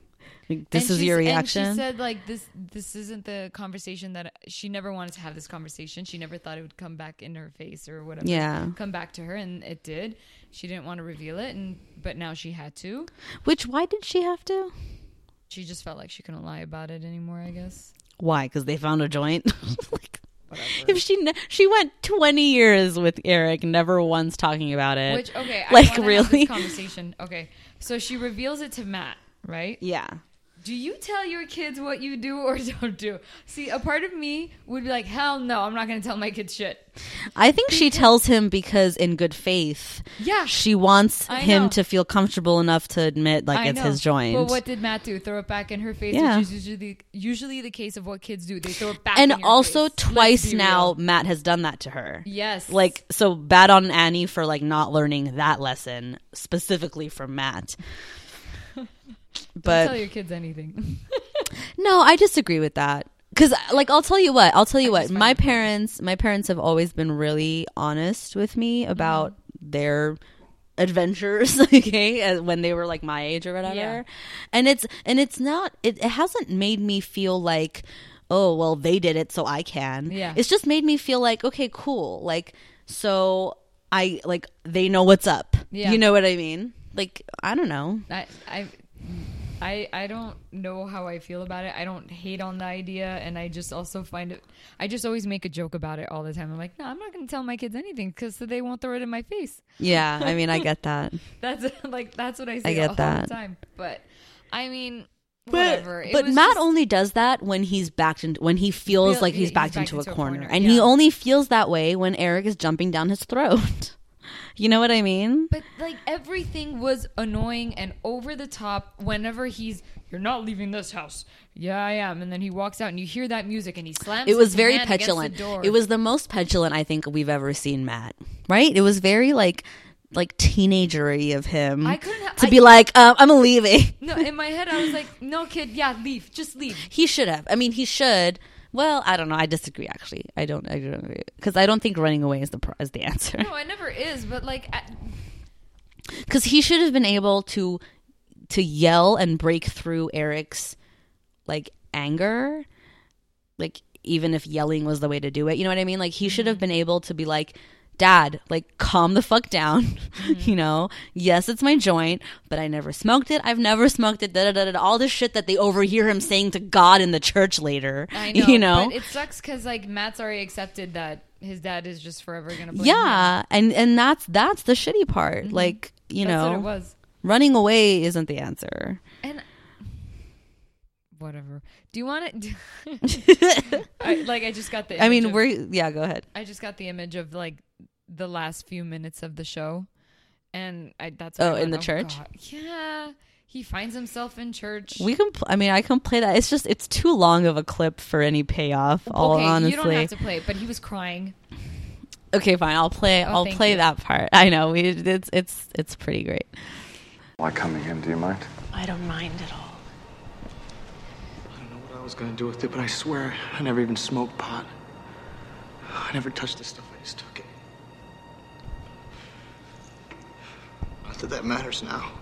[SPEAKER 1] Like, this
[SPEAKER 2] And
[SPEAKER 1] is your
[SPEAKER 2] And
[SPEAKER 1] reaction?
[SPEAKER 2] she said like this. This isn't the conversation that she never wanted to have. This conversation. She never thought it would come back in her face or whatever.
[SPEAKER 1] Yeah.
[SPEAKER 2] Come back to her, and it did. She didn't want to reveal it, and but now she had to.
[SPEAKER 1] Which why did she have to?
[SPEAKER 2] She just felt like she couldn't lie about it anymore. I guess.
[SPEAKER 1] Why? Cuz they found a joint. [laughs] like
[SPEAKER 2] Whatever.
[SPEAKER 1] if she ne- she went 20 years with Eric never once talking about it.
[SPEAKER 2] Which okay,
[SPEAKER 1] Like,
[SPEAKER 2] I wanna have
[SPEAKER 1] really?
[SPEAKER 2] this conversation. Okay, so she reveals it to Matt, right?
[SPEAKER 1] yeah.
[SPEAKER 2] Do you tell your kids what you do or [laughs] don't do? See, a part of me would be like, hell no, I'm not going to tell my kids shit.
[SPEAKER 1] I think she tells him because in good faith
[SPEAKER 2] Yeah,
[SPEAKER 1] she wants him to feel comfortable enough to admit like
[SPEAKER 2] I
[SPEAKER 1] it's
[SPEAKER 2] know.
[SPEAKER 1] his joint.
[SPEAKER 2] But what did Matt do? Throw it back in her face,
[SPEAKER 1] Yeah.
[SPEAKER 2] which is usually usually the case of what kids do. They throw it back.
[SPEAKER 1] and also
[SPEAKER 2] face.
[SPEAKER 1] Twice now
[SPEAKER 2] real.
[SPEAKER 1] Matt has done that to her.
[SPEAKER 2] Yes,
[SPEAKER 1] Like so bad on Annie for like not learning that lesson specifically from Matt. [laughs]
[SPEAKER 2] don't
[SPEAKER 1] but
[SPEAKER 2] tell your kids anything. [laughs]
[SPEAKER 1] No, I disagree with that. Cuz like I'll tell you what, I'll tell you
[SPEAKER 2] I
[SPEAKER 1] what. My parents, my parents have always been really honest with me about
[SPEAKER 2] Mm-hmm.
[SPEAKER 1] their adventures, [laughs] okay, when they were like my age or whatever.
[SPEAKER 2] Yeah.
[SPEAKER 1] And it's and it's not it, it hasn't made me feel like oh, well they did it so I can.
[SPEAKER 2] Yeah.
[SPEAKER 1] It's just made me feel like okay, cool. Like so I like they know what's up.
[SPEAKER 2] Yeah.
[SPEAKER 1] You know what I mean? Like I don't know.
[SPEAKER 2] I, I, I, I don't know how I feel about it. I don't hate on the idea, and I just also find it. I just always make a joke about it all the time. I'm like, no, I'm not going to tell my kids anything because they won't throw it in my face.
[SPEAKER 1] Yeah, I mean I get [laughs] that.
[SPEAKER 2] That's [laughs] like that's what I say I
[SPEAKER 1] get
[SPEAKER 2] all
[SPEAKER 1] that.
[SPEAKER 2] the time. But I mean,
[SPEAKER 1] But, but Matt
[SPEAKER 2] just-
[SPEAKER 1] only does that when he's backed into when he feels
[SPEAKER 2] Feel-
[SPEAKER 1] like he's
[SPEAKER 2] he's
[SPEAKER 1] backed,
[SPEAKER 2] backed
[SPEAKER 1] into,
[SPEAKER 2] into
[SPEAKER 1] a corner,
[SPEAKER 2] corner,
[SPEAKER 1] and he only feels that way when Eric is jumping down his throat. [laughs] you know what I mean?
[SPEAKER 2] But like everything was annoying and over the top. Whenever he's, you're not leaving this house. Yeah, I am. And then he walks out, and you hear that music, and he slams.
[SPEAKER 1] It was very
[SPEAKER 2] hand against the
[SPEAKER 1] petulant.
[SPEAKER 2] door.
[SPEAKER 1] It was the most petulant I think we've ever seen Matt. Right? It was very like like teenagery of him
[SPEAKER 2] I couldn't
[SPEAKER 1] to
[SPEAKER 2] I-
[SPEAKER 1] be like, um, I'm leaving.
[SPEAKER 2] No, in my head, I was like, no, kid, yeah, leave, just leave.
[SPEAKER 1] He should have. I mean, he should. Well, I don't know. I disagree. Actually, I don't. I don't agree because I don't think running away is the is the answer.
[SPEAKER 2] No, it never is. But like,
[SPEAKER 1] because [laughs] he should have been able to to yell and break through Eric's like anger, like even if yelling was the way to do it. You know what I mean? Like he should have mm-hmm. been able to be like. Dad, like, calm the fuck down. [laughs] you know, yes, it's my joint, but I never smoked it. I've never smoked it. Da, da, da. All this shit that they overhear him saying to God in the church later.
[SPEAKER 2] I [laughs] know,
[SPEAKER 1] you know,
[SPEAKER 2] but it sucks because like Matt's already accepted that his dad is just forever gonna. Blame him.
[SPEAKER 1] yeah, and and that's that's the shitty part. Like, you
[SPEAKER 2] Mm-hmm. That's
[SPEAKER 1] know,
[SPEAKER 2] it was.
[SPEAKER 1] running away isn't the answer.
[SPEAKER 2] And [sighs] whatever. Do you want to? [laughs] I, like I just got the.
[SPEAKER 1] I mean,
[SPEAKER 2] of-
[SPEAKER 1] we're yeah. Go ahead.
[SPEAKER 2] I just got the image of like the last few minutes of the show, and I that's
[SPEAKER 1] Oh,
[SPEAKER 2] I
[SPEAKER 1] in
[SPEAKER 2] went,
[SPEAKER 1] the oh, church?
[SPEAKER 2] God." Yeah, he finds himself in church.
[SPEAKER 1] We can. Pl- I mean, I can play that. It's just it's too long of a clip for any payoff. All
[SPEAKER 2] okay,
[SPEAKER 1] honestly.
[SPEAKER 2] you don't have to play it, but he was crying.
[SPEAKER 1] Okay, fine. I'll play.
[SPEAKER 2] Oh,
[SPEAKER 1] I'll play
[SPEAKER 2] you.
[SPEAKER 1] that part. I know. We, it's it's it's pretty great.
[SPEAKER 4] Why coming in? Do you mind?
[SPEAKER 3] I don't mind at all.
[SPEAKER 5] I don't know what I was gonna do with it, but I swear I never even smoked pot. I never touched this stuff, I just took it. That that matters now.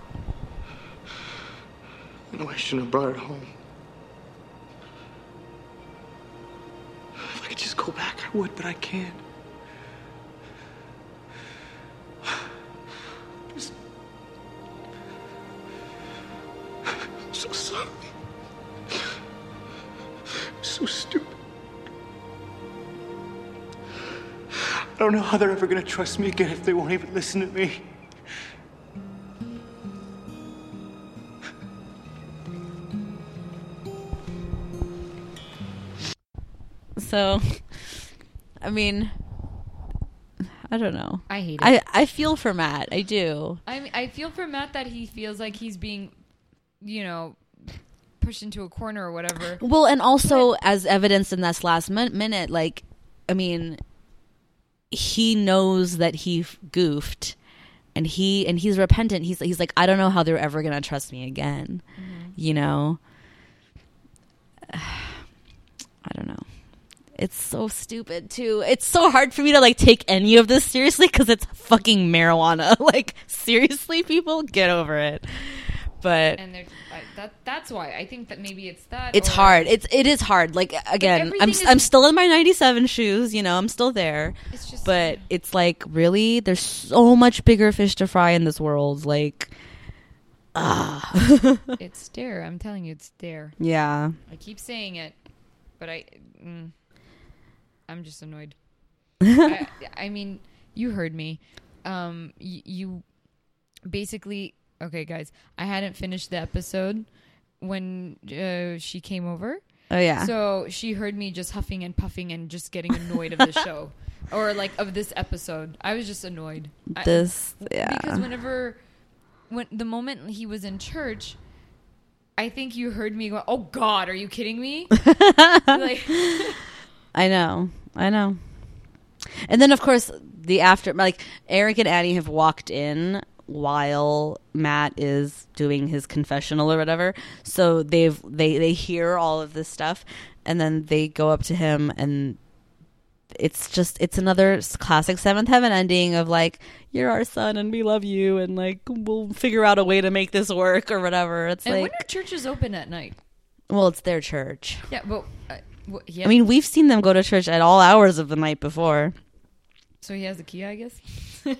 [SPEAKER 5] I know I shouldn't have brought it home. If I could just go back, I would, but I can't. Just... I'm so sorry. I'm So stupid. I don't know how they're ever gonna trust me again if they won't even listen to me.
[SPEAKER 1] So, [laughs] I mean, I don't know.
[SPEAKER 2] I hate it.
[SPEAKER 1] I I feel for Matt. I do.
[SPEAKER 2] I mean, I feel for Matt that he feels like he's being, you know, pushed into a corner or whatever.
[SPEAKER 1] Well, and also as evidenced in this last min- minute, like, I mean, he knows that he f- goofed, and he and he's repentant. He's he's like, I don't know how they're ever gonna trust me again. Mm-hmm. You know, I don't know. It's so stupid too. It's so hard for me to like take any of this seriously because it's fucking marijuana. [laughs] Like seriously, people get over it. But
[SPEAKER 2] And they're, that that's why I think that maybe it's that.
[SPEAKER 1] it's
[SPEAKER 2] or-
[SPEAKER 1] hard. It's it is hard. Like again, I'm
[SPEAKER 2] is-
[SPEAKER 1] I'm still in my 97 shoes, you know, I'm still there.
[SPEAKER 2] It's just-
[SPEAKER 1] but it's like really there's so much bigger fish to fry in this world. Like Ah. [laughs]
[SPEAKER 2] It's dare. I'm telling you, it's dare.
[SPEAKER 1] yeah.
[SPEAKER 2] I keep saying it, but I, mm, I'm just annoyed. [laughs] I, I mean, you heard me. Um, y- you basically, okay, guys. I hadn't finished the episode when uh, she came over,
[SPEAKER 1] Oh yeah.
[SPEAKER 2] so she heard me just huffing and puffing and just getting annoyed of the show, [laughs] or like of this episode. I was just annoyed. I-
[SPEAKER 1] this yeah.
[SPEAKER 2] because whenever when the moment he was in church i think you heard me go oh god are you kidding me [laughs] like
[SPEAKER 1] I know. I know. And then of course the after like Eric and Annie have walked in while Matt is doing his confessional or whatever. So they've they they hear all of this stuff and then they go up to him and it's just it's another classic seventh heaven ending of like you're our son and we love you and like we'll figure out a way to make this work or whatever it's
[SPEAKER 2] and
[SPEAKER 1] like
[SPEAKER 2] when are churches open at night
[SPEAKER 1] well it's their church
[SPEAKER 2] yeah but uh, wh- yeah.
[SPEAKER 1] I mean we've seen them go to church at all hours of the night before.
[SPEAKER 2] So he has the key i guess?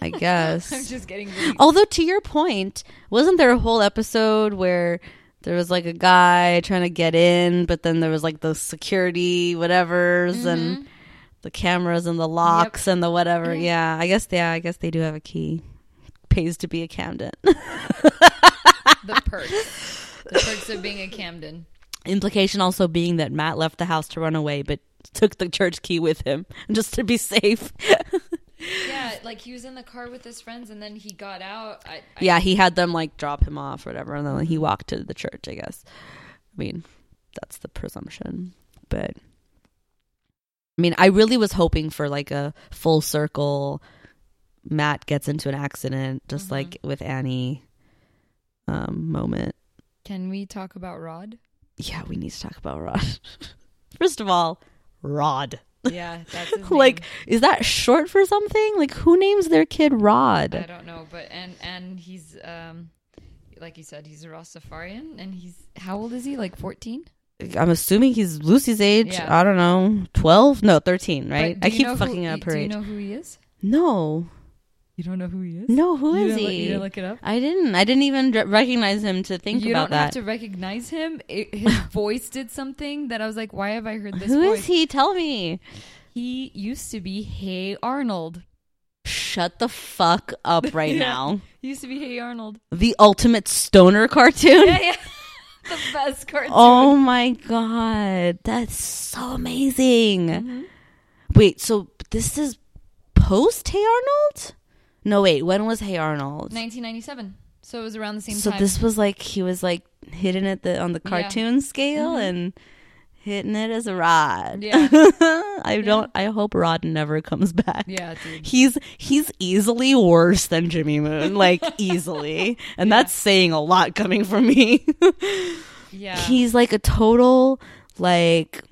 [SPEAKER 1] I guess. [laughs]
[SPEAKER 2] I'm just getting really,
[SPEAKER 1] Although to your point, wasn't there a whole episode where there was like a guy trying to get in, but then there was like the security whatever's and mm-hmm. the cameras and the locks and the whatever. Yeah, I guess yeah, I guess they do have a key. Pays to be a Camden.
[SPEAKER 2] the perks. [laughs] The perks of being a camden
[SPEAKER 1] Implication also being that Matt left the house to run away, but took the church key with him [laughs] just to be safe. [laughs]
[SPEAKER 2] yeah like he was in the car with his friends and then he got out I, I,
[SPEAKER 1] yeah, he had them like drop him off or whatever, and then he walked to the church. I guess. I mean, that's the presumption, but I mean, I really was hoping for like a full circle. Matt gets into an accident, just
[SPEAKER 2] Mm-hmm.
[SPEAKER 1] like with Annie. Um, moment.
[SPEAKER 2] can we talk about rod
[SPEAKER 1] Yeah, we need to talk about Rod. [laughs] First of all, Rod.
[SPEAKER 2] yeah [laughs] that's
[SPEAKER 1] like, is that short for something? Like, who names their kid Rod?
[SPEAKER 2] I don't know, but and and he's um like you said, he's a Rastafarian, and he's how old is he? Like fourteen,
[SPEAKER 1] I'm assuming he's Lucy's age.
[SPEAKER 2] Yeah.
[SPEAKER 1] I don't know, twelve? No, thirteen. Right? I keep
[SPEAKER 2] know
[SPEAKER 1] fucking
[SPEAKER 2] who,
[SPEAKER 1] up her
[SPEAKER 2] Do you know who he is?
[SPEAKER 1] no,
[SPEAKER 2] You don't know who he is?
[SPEAKER 1] no. Who
[SPEAKER 2] you
[SPEAKER 1] is
[SPEAKER 2] didn't look-
[SPEAKER 1] he?
[SPEAKER 2] you didn't look it up.
[SPEAKER 1] I didn't. I didn't even recognize him to think
[SPEAKER 2] you
[SPEAKER 1] about that.
[SPEAKER 2] You don't have to recognize him. It, his [laughs] voice did something that I was like, why have I heard this
[SPEAKER 1] Who
[SPEAKER 2] voice?
[SPEAKER 1] is he? Tell me.
[SPEAKER 2] He used to be Hey Arnold.
[SPEAKER 1] Shut the fuck up [laughs] right
[SPEAKER 2] Yeah.
[SPEAKER 1] now.
[SPEAKER 2] He used to be Hey Arnold.
[SPEAKER 1] The ultimate stoner cartoon.
[SPEAKER 2] Yeah, yeah. [laughs] the best cartoon.
[SPEAKER 1] Oh my god, that's so amazing.
[SPEAKER 2] Mm-hmm.
[SPEAKER 1] Wait, so this is post Hey Arnold? No, wait, when was Hey Arnold?
[SPEAKER 2] 1997. So it was around the same
[SPEAKER 1] So
[SPEAKER 2] time.
[SPEAKER 1] So this was like he was like hitting it the on the
[SPEAKER 2] Yeah.
[SPEAKER 1] cartoon scale mm-hmm. and hitting it as a rod.
[SPEAKER 2] Yeah. [laughs]
[SPEAKER 1] I don't I hope Rod never comes back.
[SPEAKER 2] yeah, dude.
[SPEAKER 1] He's he's easily worse than Jimmy Moon, like [laughs] easily. And that's saying a lot coming from me.
[SPEAKER 2] Yeah. [laughs]
[SPEAKER 1] he's like a total like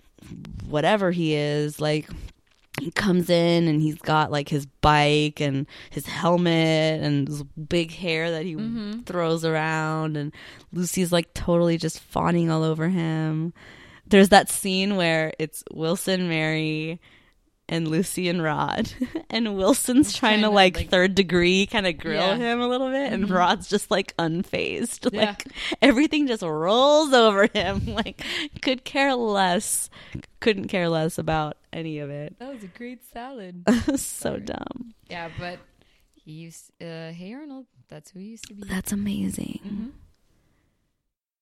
[SPEAKER 1] whatever he is like he comes in and he's got like his bike and his helmet and his big hair that he
[SPEAKER 2] Mm-hmm.
[SPEAKER 1] throws around and lucy's like totally just fawning all over him there's that scene where it's wilson mary and lucy and rod [laughs] and wilson's trying,
[SPEAKER 2] trying
[SPEAKER 1] to
[SPEAKER 2] to,
[SPEAKER 1] like,
[SPEAKER 2] like-
[SPEAKER 1] third degree kind of grill
[SPEAKER 2] Yeah. Mm-hmm.
[SPEAKER 1] him a little bit and rod's just like unfazed [laughs]
[SPEAKER 2] Yeah.
[SPEAKER 1] like everything just rolls over him [laughs] like could care less couldn't care less about any of it
[SPEAKER 2] that was a great salad.
[SPEAKER 1] so
[SPEAKER 2] Sorry.
[SPEAKER 1] dumb
[SPEAKER 2] yeah, but he used uh Hey Arnold, that's who he used to be.
[SPEAKER 1] that's amazing
[SPEAKER 2] Mhm.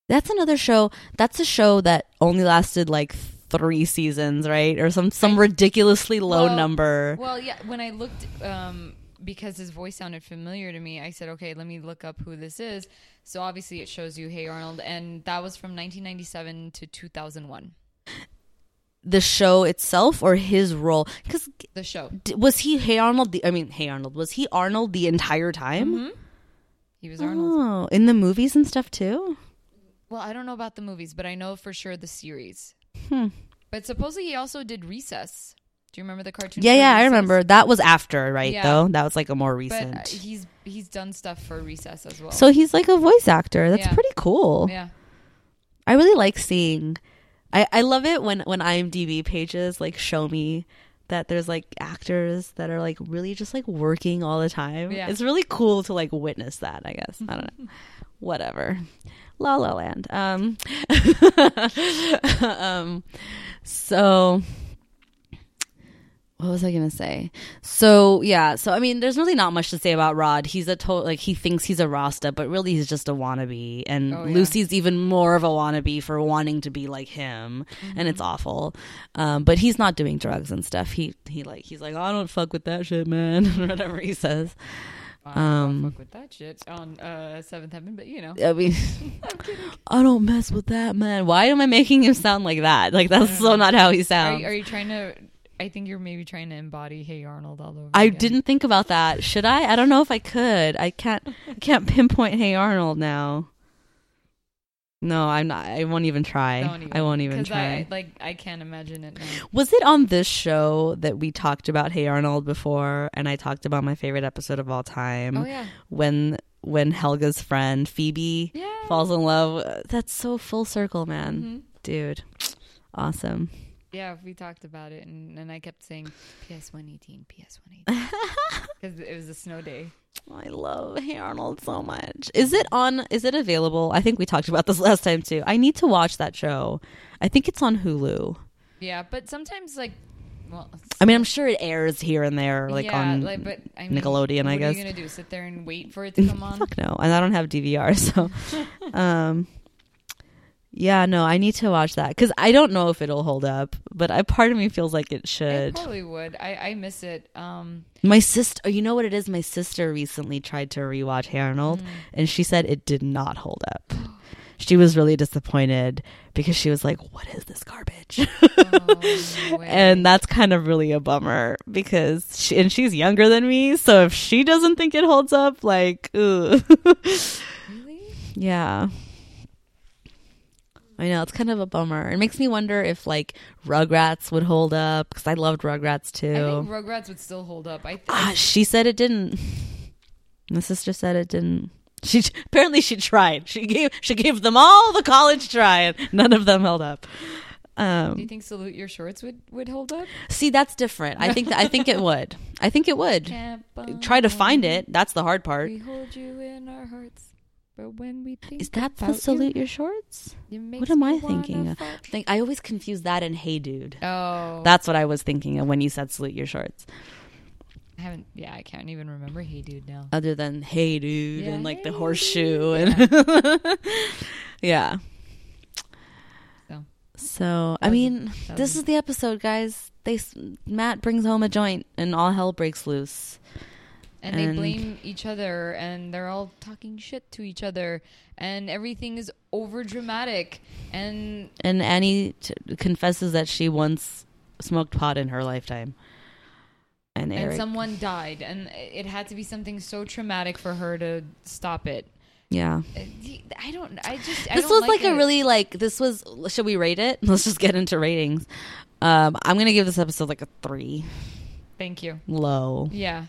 [SPEAKER 1] that's another show that's a show that only lasted like three seasons right or some some ridiculously low
[SPEAKER 2] Well-
[SPEAKER 1] number
[SPEAKER 2] Well, yeah, when I looked um because his voice sounded familiar to me, I said, "Okay, let me look up who this is." So obviously it shows you Hey Arnold and that was from 1997 to 2001.
[SPEAKER 1] the show itself or his role because
[SPEAKER 2] The show.
[SPEAKER 1] was he hey arnold the, i mean hey arnold was he arnold the entire time
[SPEAKER 2] Mhm. He was Arnold.
[SPEAKER 1] oh in the movies and stuff too
[SPEAKER 2] Well, I don't know about the movies, but I know for sure the series.
[SPEAKER 1] Hmm.
[SPEAKER 2] But supposedly he also did Recess. Do you remember the cartoon?
[SPEAKER 1] Yeah, yeah, I remember. That was after, right?
[SPEAKER 2] Yeah.
[SPEAKER 1] Though that was like a more
[SPEAKER 2] But uh,
[SPEAKER 1] recent.
[SPEAKER 2] he's he's done stuff for Recess as well.
[SPEAKER 1] so he's like a voice actor. That's
[SPEAKER 2] Yeah.
[SPEAKER 1] pretty cool.
[SPEAKER 2] yeah,
[SPEAKER 1] I really like seeing. I I love it when when IMDb pages like show me that there's like actors that are like really just like working all the time.
[SPEAKER 2] Yeah.
[SPEAKER 1] It's really cool to like witness that. I guess I don't know. Whatever. La La Land. Um. [laughs] um. So what was I gonna say? So yeah, so I mean, there's really not much to say about Rod. He's a total like he thinks he's a Rasta, but really he's just a wannabe. And
[SPEAKER 2] Oh, yeah.
[SPEAKER 1] Lucy's even more of a wannabe for wanting to be like him, and it's
[SPEAKER 2] Mm-hmm.
[SPEAKER 1] awful. Um, but he's not doing drugs and stuff. He he like he's like oh, I don't fuck with that shit, man. [laughs] Whatever he says.
[SPEAKER 2] I don't
[SPEAKER 1] Um,
[SPEAKER 2] fuck with that shit on uh, Seventh Heaven, but you know,
[SPEAKER 1] I mean, [laughs] [laughs] I don't mess with that, man. Why am I making him sound like that? Like that's so not how he
[SPEAKER 2] are,
[SPEAKER 1] sounds.
[SPEAKER 2] you- are you trying to? I think you're maybe trying to embody Hey Arnold all over.
[SPEAKER 1] I
[SPEAKER 2] again.
[SPEAKER 1] didn't think about that. Should I? I don't know if I could. I can't. I [laughs] can't pinpoint Hey Arnold now. No, I'm not. I won't even try.
[SPEAKER 2] Don't
[SPEAKER 1] I won't even try.
[SPEAKER 2] I, like I can't imagine it now.
[SPEAKER 1] Was it on this show that we talked about Hey Arnold before, and I talked about my favorite episode of all time
[SPEAKER 2] Oh yeah,
[SPEAKER 1] when when Helga's friend Phoebe
[SPEAKER 2] yeah.
[SPEAKER 1] falls in love? That's so full circle, man,
[SPEAKER 2] Mhm.
[SPEAKER 1] dude. Awesome.
[SPEAKER 2] Yeah, we talked about it, and, and I kept saying PS one eighteen, PS one eighteen, [laughs] because it was a snow day.
[SPEAKER 1] I love Hey Arnold so much. Is it on? Is it available? I think we talked about this [laughs] last time too. I need to watch that show. I think it's on Hulu.
[SPEAKER 2] Yeah, but sometimes like, well,
[SPEAKER 1] I mean, I'm sure it airs here and there, like
[SPEAKER 2] yeah,
[SPEAKER 1] on
[SPEAKER 2] like, but I mean,
[SPEAKER 1] Nickelodeon, I guess.
[SPEAKER 2] What are you gonna do? Sit there and wait for it to [laughs] come on?
[SPEAKER 1] Fuck no, and I don't have DVR, so um, yeah, no, I need to watch that because I don't know if it'll hold up, but I part of me feels like it
[SPEAKER 2] It
[SPEAKER 1] should.
[SPEAKER 2] probably would. I I miss it. Um,
[SPEAKER 1] My sister, you know what it is? My sister recently tried to rewatch Hey Arnold,
[SPEAKER 2] Mm.
[SPEAKER 1] and she said it did not hold up. She was really disappointed because she was like, "What is this garbage?"
[SPEAKER 2] oh, [laughs]
[SPEAKER 1] and that's kind of really a bummer because she and she's younger than me, so if she doesn't think it holds up, like, ooh.
[SPEAKER 2] really, [laughs]
[SPEAKER 1] Yeah. I know it's kind of a bummer. It makes me wonder if like Rugrats would hold up because I loved Rugrats
[SPEAKER 2] I
[SPEAKER 1] too.
[SPEAKER 2] think Rugrats would still hold up. I, th-
[SPEAKER 1] ah, she said it didn't. My sister said it didn't. She apparently she tried. She gave she gave them all the college try, and none of them held up.
[SPEAKER 2] do you
[SPEAKER 1] Um,
[SPEAKER 2] think Salute Your Shorts would would hold up?
[SPEAKER 1] see, that's different. I think that, I think it [laughs] would. I think it would. Try to find it. That's the hard part.
[SPEAKER 2] We hold you in our hearts, but when we think
[SPEAKER 1] Is that the
[SPEAKER 2] about you,
[SPEAKER 1] salute your shorts? What am I thinking? Of?
[SPEAKER 2] fuck.
[SPEAKER 1] Think I always confuse that and Hey Dude.
[SPEAKER 2] Oh,
[SPEAKER 1] That's what I was thinking of when you said salute your shorts.
[SPEAKER 2] I haven't. Yeah, I can't even remember. Hey, dude, now.
[SPEAKER 1] Other than hey dude
[SPEAKER 2] Yeah,
[SPEAKER 1] and like the horseshoe
[SPEAKER 2] dude."
[SPEAKER 1] and yeah. [laughs] So I mean, this is the episode, guys. They Matt brings home a joint, and all hell breaks loose.
[SPEAKER 2] And they blame each other and they're all talking shit to each other and everything is over dramatic and
[SPEAKER 1] And Annie t- confesses that she once smoked pot in her lifetime. And
[SPEAKER 2] and someone died and it had to be something so traumatic for her to stop it
[SPEAKER 1] yeah.
[SPEAKER 2] Uh, i don't i just I
[SPEAKER 1] This
[SPEAKER 2] don't
[SPEAKER 1] was like, a
[SPEAKER 2] it.
[SPEAKER 1] really like this was. Should we rate it? [laughs] Let's just get into ratings. Um, I'm gonna give this episode like a three,
[SPEAKER 2] thank you
[SPEAKER 1] low.
[SPEAKER 2] yeah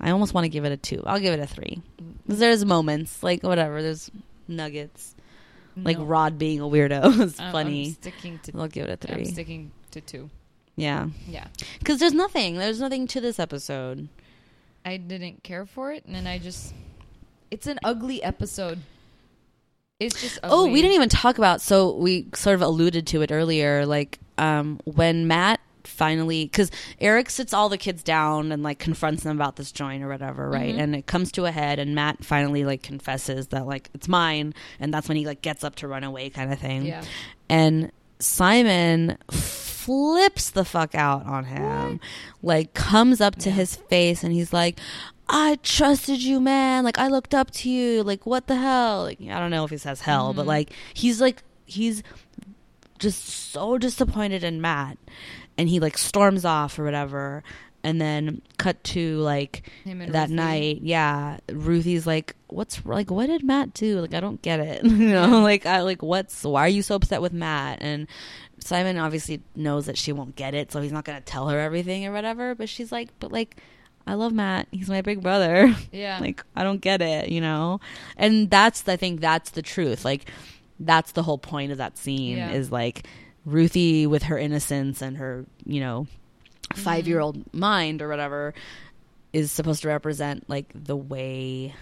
[SPEAKER 1] I almost want to give it a two. I'll give it a three. There's moments like whatever. There's nuggets like Rod being a weirdo [laughs] is
[SPEAKER 2] I'm- I'm
[SPEAKER 1] funny.
[SPEAKER 2] sticking to
[SPEAKER 1] I'll give it a
[SPEAKER 2] i'm
[SPEAKER 1] three.
[SPEAKER 2] sticking to two
[SPEAKER 1] Yeah,
[SPEAKER 2] yeah
[SPEAKER 1] because there's nothing. There's nothing to this episode.
[SPEAKER 2] i didn't care for it and then i just it's an ugly episode it's just ugly.
[SPEAKER 1] Oh, we didn't even talk about. So we sort of alluded to it earlier. Like um, when Matt finally, because Eric sits all the kids down and like confronts them about this joint or whatever, right?
[SPEAKER 2] Mm-hmm.
[SPEAKER 1] And it comes to a head, and Matt finally like confesses that like it's mine, and that's when he like gets up to run away, kind of thing.
[SPEAKER 2] Yeah.
[SPEAKER 1] And Simon flips the fuck out on him, like comes up to his face, and he's like. I trusted you, man. Like I looked up to you. Like what the hell? Like I don't know if he says hell,
[SPEAKER 2] Mm-hmm.
[SPEAKER 1] but like he's like he's just so disappointed in Matt, and he like storms off or whatever. And then cut to like that
[SPEAKER 2] Ruthie.
[SPEAKER 1] night, yeah. Ruthie's like, "What's like? What did Matt do? Like I don't get it. [laughs] you know, like I like what's why are you so upset with Matt?" And Simon obviously knows that she won't get it, so he's not gonna tell her everything or whatever. But she's like, "But like." I love Matt. He's my big brother. [laughs]
[SPEAKER 2] Yeah.
[SPEAKER 1] like I don't get it, you know? And that's I think that's the truth. Like that's the whole point of that scene
[SPEAKER 2] Yeah.
[SPEAKER 1] is like Ruthie with her innocence and her, you know,
[SPEAKER 2] Mm-hmm.
[SPEAKER 1] 5-year-old mind or whatever is supposed to represent like the way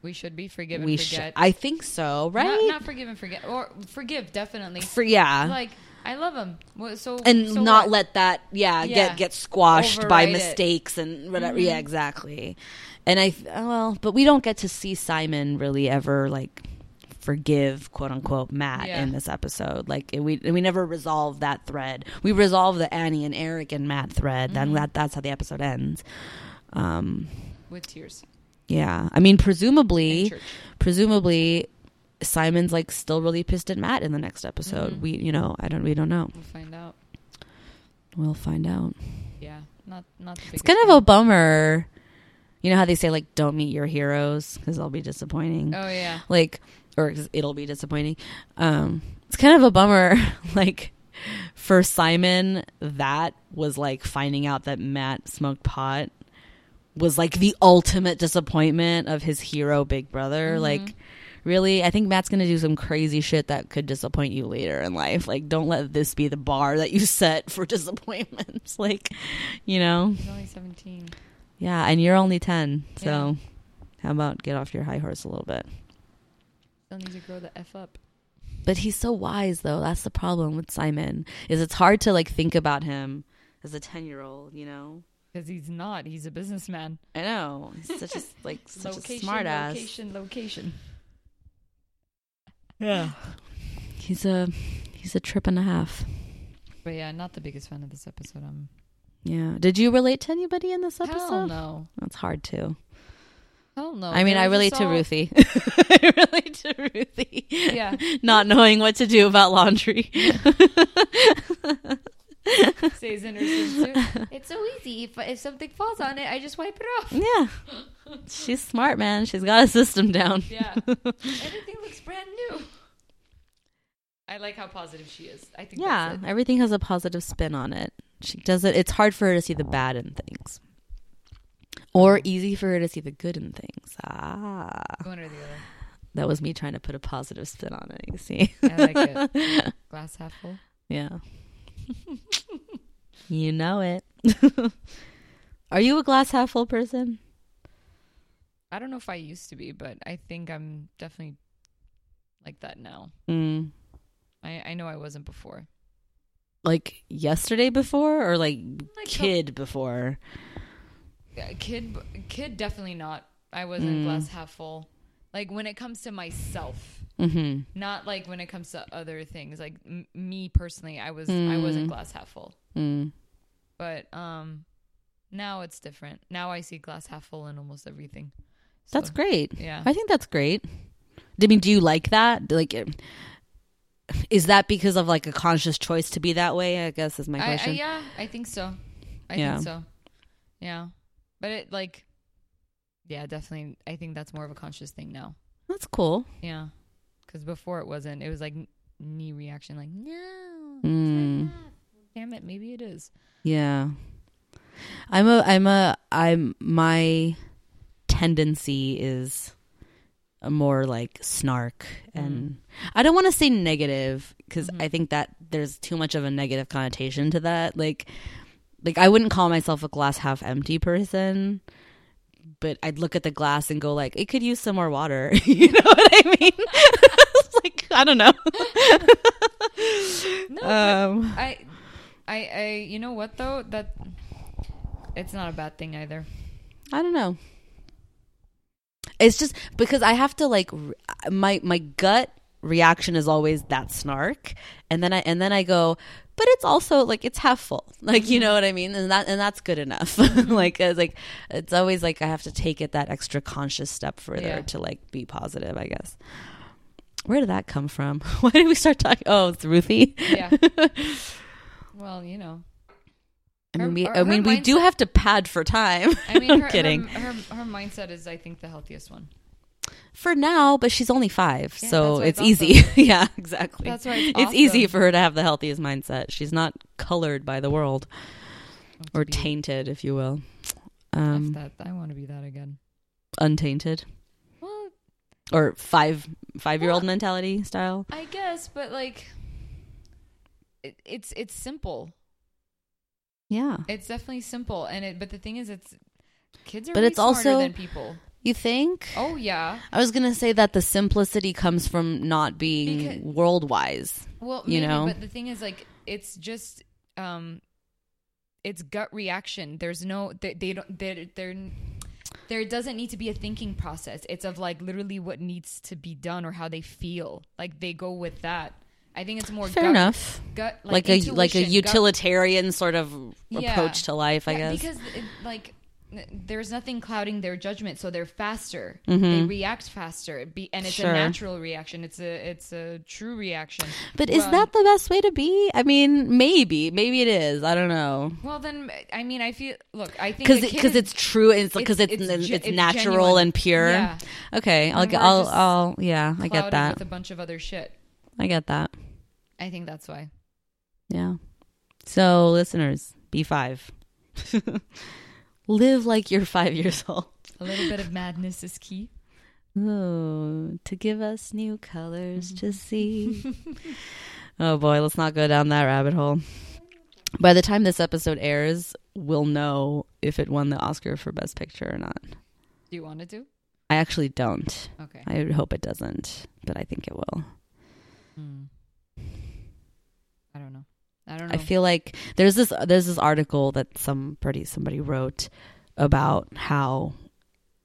[SPEAKER 2] we should be forgive and
[SPEAKER 1] we should. I think so, right?
[SPEAKER 2] Not, not forgive and forget, or forgive definitely.
[SPEAKER 1] For yeah.
[SPEAKER 2] like I love him. So
[SPEAKER 1] and
[SPEAKER 2] so
[SPEAKER 1] not
[SPEAKER 2] what?
[SPEAKER 1] let that yeah,
[SPEAKER 2] Yeah.
[SPEAKER 1] get get squashed by
[SPEAKER 2] Override it.
[SPEAKER 1] mistakes and whatever
[SPEAKER 2] Mm-hmm.
[SPEAKER 1] yeah exactly and i well but we don't get to see simon really ever like forgive quote unquote matt
[SPEAKER 2] Yeah.
[SPEAKER 1] in this episode like we we never resolve that thread we resolve the annie and eric and matt thread then
[SPEAKER 2] Mm-hmm.
[SPEAKER 1] that that's how the episode ends um
[SPEAKER 2] with tears.
[SPEAKER 1] yeah i mean presumably presumably simon's like still really pissed at matt in the next episode
[SPEAKER 2] Mhm.
[SPEAKER 1] we you know i don't we don't know
[SPEAKER 2] We'll find out.
[SPEAKER 1] we'll find out
[SPEAKER 2] Yeah, not not. The
[SPEAKER 1] It's kind of a bummer. You know how they say like don't meet your heroes because they'll be disappointing.
[SPEAKER 2] Oh yeah,
[SPEAKER 1] Like or it'll be disappointing. Um it's kind of a bummer [laughs] like for Simon that was like finding out that Matt smoked pot was like the ultimate disappointment of his hero big brother like really i think matt's gonna do some crazy shit that could disappoint you later in life like don't let this be the bar that you set for [laughs] disappointments like you know
[SPEAKER 2] he's only seventeen.
[SPEAKER 1] Yeah, and you're only 10. So
[SPEAKER 2] Yeah.
[SPEAKER 1] how about get off your high horse a little bit?
[SPEAKER 2] Still need to grow the f up.
[SPEAKER 1] But he's so wise though. That's the problem with Simon. Is it's hard to like think about him as a 10-year-old, you know?
[SPEAKER 2] Because he's not. He's a businessman.
[SPEAKER 1] I know. He's such a [laughs] like such
[SPEAKER 2] location,
[SPEAKER 1] a smart ass.
[SPEAKER 2] location, location.
[SPEAKER 1] Yeah. He's a he's a trip and a half.
[SPEAKER 2] But yeah, not the biggest fan of this episode. I'm
[SPEAKER 1] Yeah. Did you relate to anybody in this episode?
[SPEAKER 2] hell no,
[SPEAKER 1] That's hard to.
[SPEAKER 2] hell no.
[SPEAKER 1] I mean, I relate
[SPEAKER 2] just
[SPEAKER 1] to Ruthie. [laughs] I relate to Ruthie.
[SPEAKER 2] Yeah. [laughs]
[SPEAKER 1] Not knowing what to do about laundry. [laughs]
[SPEAKER 2] Says in her swimsuit. It's so easy. If, if something falls on it, I just wipe it off.
[SPEAKER 1] Yeah. She's smart, man. She's got a system down.
[SPEAKER 2] Yeah. Everything looks brand new. I like how positive she is. I think
[SPEAKER 1] Yeah.
[SPEAKER 2] that's it.
[SPEAKER 1] Everything has a positive spin on it. She does it. It's hard for her to see the bad in things. Or easy for her to see the good in things. Ah.
[SPEAKER 2] One or the other.
[SPEAKER 1] That was me trying to put a positive spin on it, you see.
[SPEAKER 2] I like it. [laughs] Glass half full.
[SPEAKER 1] Yeah. [laughs] you know it. [laughs] Are you a glass half full person?
[SPEAKER 2] I don't know if I used to be, but I think I'm definitely like that now.
[SPEAKER 1] Mm.
[SPEAKER 2] I, I know I wasn't before.
[SPEAKER 1] Like yesterday before or like,
[SPEAKER 2] Like
[SPEAKER 1] kid before?
[SPEAKER 2] Kid, kid, definitely not. I wasn't
[SPEAKER 1] Mm.
[SPEAKER 2] glass half full. Like when it comes to myself,
[SPEAKER 1] Mm-hmm.
[SPEAKER 2] Not like when it comes to other things. Like m- me personally, I was I wasn't glass half full.
[SPEAKER 1] Mm.
[SPEAKER 2] But um, now it's different. Now I see glass half full in almost everything.
[SPEAKER 1] That's great.
[SPEAKER 2] Yeah.
[SPEAKER 1] I think that's great. I mean, do you like that? Like, is that because of like a conscious choice to be that way? I guess is my
[SPEAKER 2] I, I,
[SPEAKER 1] question.
[SPEAKER 2] yeah, I think so. I
[SPEAKER 1] Yeah.
[SPEAKER 2] think so. Yeah, but it like, yeah, definitely. I think that's more of a conscious thing now.
[SPEAKER 1] That's cool.
[SPEAKER 2] Yeah, because before it wasn't. It was like knee reaction, like no,
[SPEAKER 1] Mm.
[SPEAKER 2] like damn it, maybe it is.
[SPEAKER 1] Yeah. I'm a I'm a I'm my tendency is more like snark and I don't want to say negative because I think that there's too much of a negative connotation to that. Like like I wouldn't call myself a glass half empty person, but I'd look at the glass and go like it could use some more water. [laughs] you know what I mean? [laughs] Like I don't know. [laughs]
[SPEAKER 2] No,
[SPEAKER 1] Um
[SPEAKER 2] I, I, I. You know what though? That it's not a bad thing either.
[SPEAKER 1] I don't know. It's just because I have to like my my gut reaction is always that snark, and then I and then I go, but it's also like it's half full, [laughs] like you know what I mean, and that and that's good enough. [laughs] like it's like it's always like I have to take it that extra conscious step further
[SPEAKER 2] Yeah.
[SPEAKER 1] to like be positive. I guess. Where did that come from? [laughs] Why did we start talking? Oh, it's Ruthie.
[SPEAKER 2] Yeah. well, you know.
[SPEAKER 1] I
[SPEAKER 2] Her-
[SPEAKER 1] mean, we, I mean,
[SPEAKER 2] her
[SPEAKER 1] we do have to pad for time.
[SPEAKER 2] I mean, [laughs]
[SPEAKER 1] I'm
[SPEAKER 2] her,
[SPEAKER 1] kidding.
[SPEAKER 2] Her, her, her mindset is, I think, the healthiest one.
[SPEAKER 1] for now, but she's only five,
[SPEAKER 2] Yeah,
[SPEAKER 1] so it's
[SPEAKER 2] it's
[SPEAKER 1] easy. [laughs] yeah, exactly.
[SPEAKER 2] That's why it's
[SPEAKER 1] It's easy for her to have the healthiest mindset. She's not colored by the world or tainted, if you will. Um,
[SPEAKER 2] that. I want to be that again.
[SPEAKER 1] untainted
[SPEAKER 2] Well,
[SPEAKER 1] or five five year old
[SPEAKER 2] Well,
[SPEAKER 1] mentality style.
[SPEAKER 2] I guess, but like, it, it's it's simple.
[SPEAKER 1] Yeah,
[SPEAKER 2] It's definitely simple, and it. But the thing is, it's kids are.
[SPEAKER 1] But it's
[SPEAKER 2] smarter
[SPEAKER 1] also-
[SPEAKER 2] than people.
[SPEAKER 1] you think?
[SPEAKER 2] Oh yeah.
[SPEAKER 1] I was gonna say that the simplicity comes from not being world wise.
[SPEAKER 2] Well,
[SPEAKER 1] You know?
[SPEAKER 2] but the thing is, like, it's just, um, it's gut reaction. There's no, they, they don't, they're, they're, there doesn't need to be a thinking process. It's of like literally what needs to be done or how they feel. Like they go with that. I think it's more
[SPEAKER 1] Fair
[SPEAKER 2] gut,
[SPEAKER 1] enough.
[SPEAKER 2] Gut,
[SPEAKER 1] Like, a like a
[SPEAKER 2] intuition, gut-
[SPEAKER 1] utilitarian sort of
[SPEAKER 2] Yeah.
[SPEAKER 1] approach to life, I
[SPEAKER 2] Yeah,
[SPEAKER 1] guess.
[SPEAKER 2] because it, like there's nothing clouding their judgment, so they're faster.
[SPEAKER 1] Mm-hmm.
[SPEAKER 2] They react faster, be, and it's
[SPEAKER 1] Sure.
[SPEAKER 2] a natural reaction. It's a it's a true reaction.
[SPEAKER 1] but is that the best way to be? I mean, maybe, maybe it is. I don't know.
[SPEAKER 2] Well, then I mean, I feel look. I think
[SPEAKER 1] because because it's true and it's because it's
[SPEAKER 2] It's-
[SPEAKER 1] it's,
[SPEAKER 2] it's it's
[SPEAKER 1] natural
[SPEAKER 2] genuine.
[SPEAKER 1] and pure.
[SPEAKER 2] Yeah.
[SPEAKER 1] Okay, I'll I'll I'll yeah, I get that.
[SPEAKER 2] with a bunch of other shit.
[SPEAKER 1] I get that.
[SPEAKER 2] I think that's why.
[SPEAKER 1] Yeah. So listeners, be five. [laughs] Live like you're five years [laughs] old.
[SPEAKER 2] A little bit of madness is key.
[SPEAKER 1] Oh, to give us new colors to mm-hmm. see. [laughs] oh boy, let's not go down that rabbit hole. By the time this episode airs, we'll know if it won the Oscar for Best Picture or not.
[SPEAKER 2] Do you want to do?
[SPEAKER 1] I actually don't.
[SPEAKER 2] Okay.
[SPEAKER 1] I hope it doesn't, but I think it will.
[SPEAKER 2] Hmm. I don't know. I don't know.
[SPEAKER 1] I feel like there's this there's this article that somebody somebody wrote about how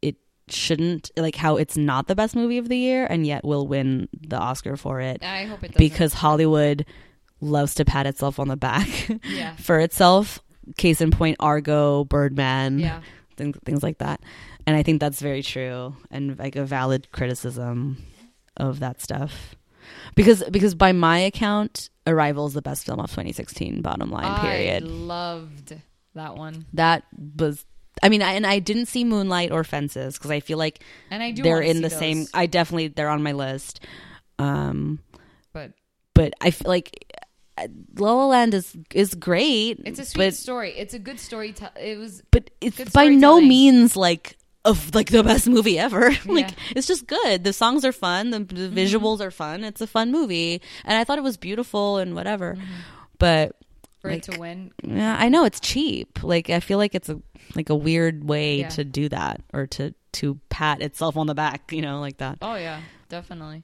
[SPEAKER 1] it shouldn't like how it's not the best movie of the year and yet will win the Oscar for it
[SPEAKER 2] I hope it doesn't.
[SPEAKER 1] because Hollywood loves to pat itself on the back [laughs]
[SPEAKER 2] yeah,
[SPEAKER 1] for itself. Case in point, Argo, Birdman,
[SPEAKER 2] yeah,
[SPEAKER 1] things things like that. And I think that's very true and like a valid criticism of that stuff. Because because by my account, Arrival is the best film of 2016. Bottom line, period.
[SPEAKER 2] Loved that one,
[SPEAKER 1] that was. I mean, I, and I didn't see Moonlight or Fences because I feel like
[SPEAKER 2] and I do.
[SPEAKER 1] they're in the
[SPEAKER 2] those,
[SPEAKER 1] same. I definitely they're on my list. Um,
[SPEAKER 2] but
[SPEAKER 1] but I feel like uh, La La Land is is great.
[SPEAKER 2] it's a sweet
[SPEAKER 1] but,
[SPEAKER 2] story. It's a good story. Te- it was
[SPEAKER 1] but it's by no means like of like the best movie ever. [laughs] like
[SPEAKER 2] Yeah.
[SPEAKER 1] it's just good. The songs are fun. The, the mm-hmm. visuals are fun. It's a fun movie, and I thought it was beautiful and whatever. Mm-hmm. But
[SPEAKER 2] for
[SPEAKER 1] like,
[SPEAKER 2] it to win.
[SPEAKER 1] yeah, I know it's cheap. Like I feel like it's a like a weird way
[SPEAKER 2] Yeah.
[SPEAKER 1] to do that or to to pat itself on the back. You know, like that.
[SPEAKER 2] Oh yeah, definitely.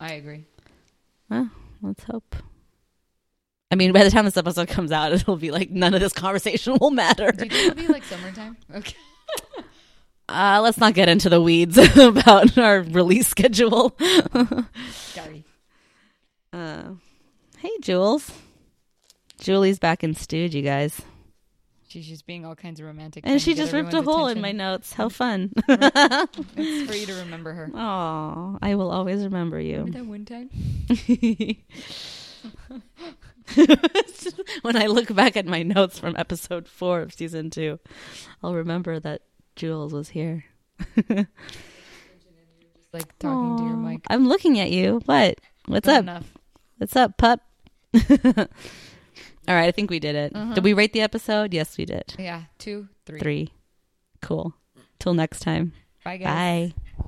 [SPEAKER 2] I agree.
[SPEAKER 1] Well, let's hope. I mean, by the time this episode comes out, [laughs] it'll be like none of this conversation will matter.
[SPEAKER 2] Do you think it'll be like summertime? [laughs] Okay. [laughs]
[SPEAKER 1] Uh, let's not get into the weeds [laughs] about our release schedule.
[SPEAKER 2] Sorry. [laughs]
[SPEAKER 1] uh, hey, Jules. Julie's back in stewed, you guys.
[SPEAKER 2] She's just being all kinds of romantic.
[SPEAKER 1] And she just ripped a hole in my notes. How fun.
[SPEAKER 2] It's for you to remember her.
[SPEAKER 1] Oh, I will always remember you.
[SPEAKER 2] Remember that one time? [laughs]
[SPEAKER 1] when I look back at my notes from episode four of season two, I'll remember that Jules was here. [laughs]
[SPEAKER 2] Like talking to your mic.
[SPEAKER 1] I'm looking at you. What? What's
[SPEAKER 2] Not
[SPEAKER 1] up?
[SPEAKER 2] Enough.
[SPEAKER 1] What's up, pup? [laughs] All right, I think we did it.
[SPEAKER 2] Uh-huh.
[SPEAKER 1] Did we rate the episode? Yes, we did.
[SPEAKER 2] Yeah. Two, three.
[SPEAKER 1] Three. Cool. Till next time.
[SPEAKER 2] Bye, guys.
[SPEAKER 1] Bye.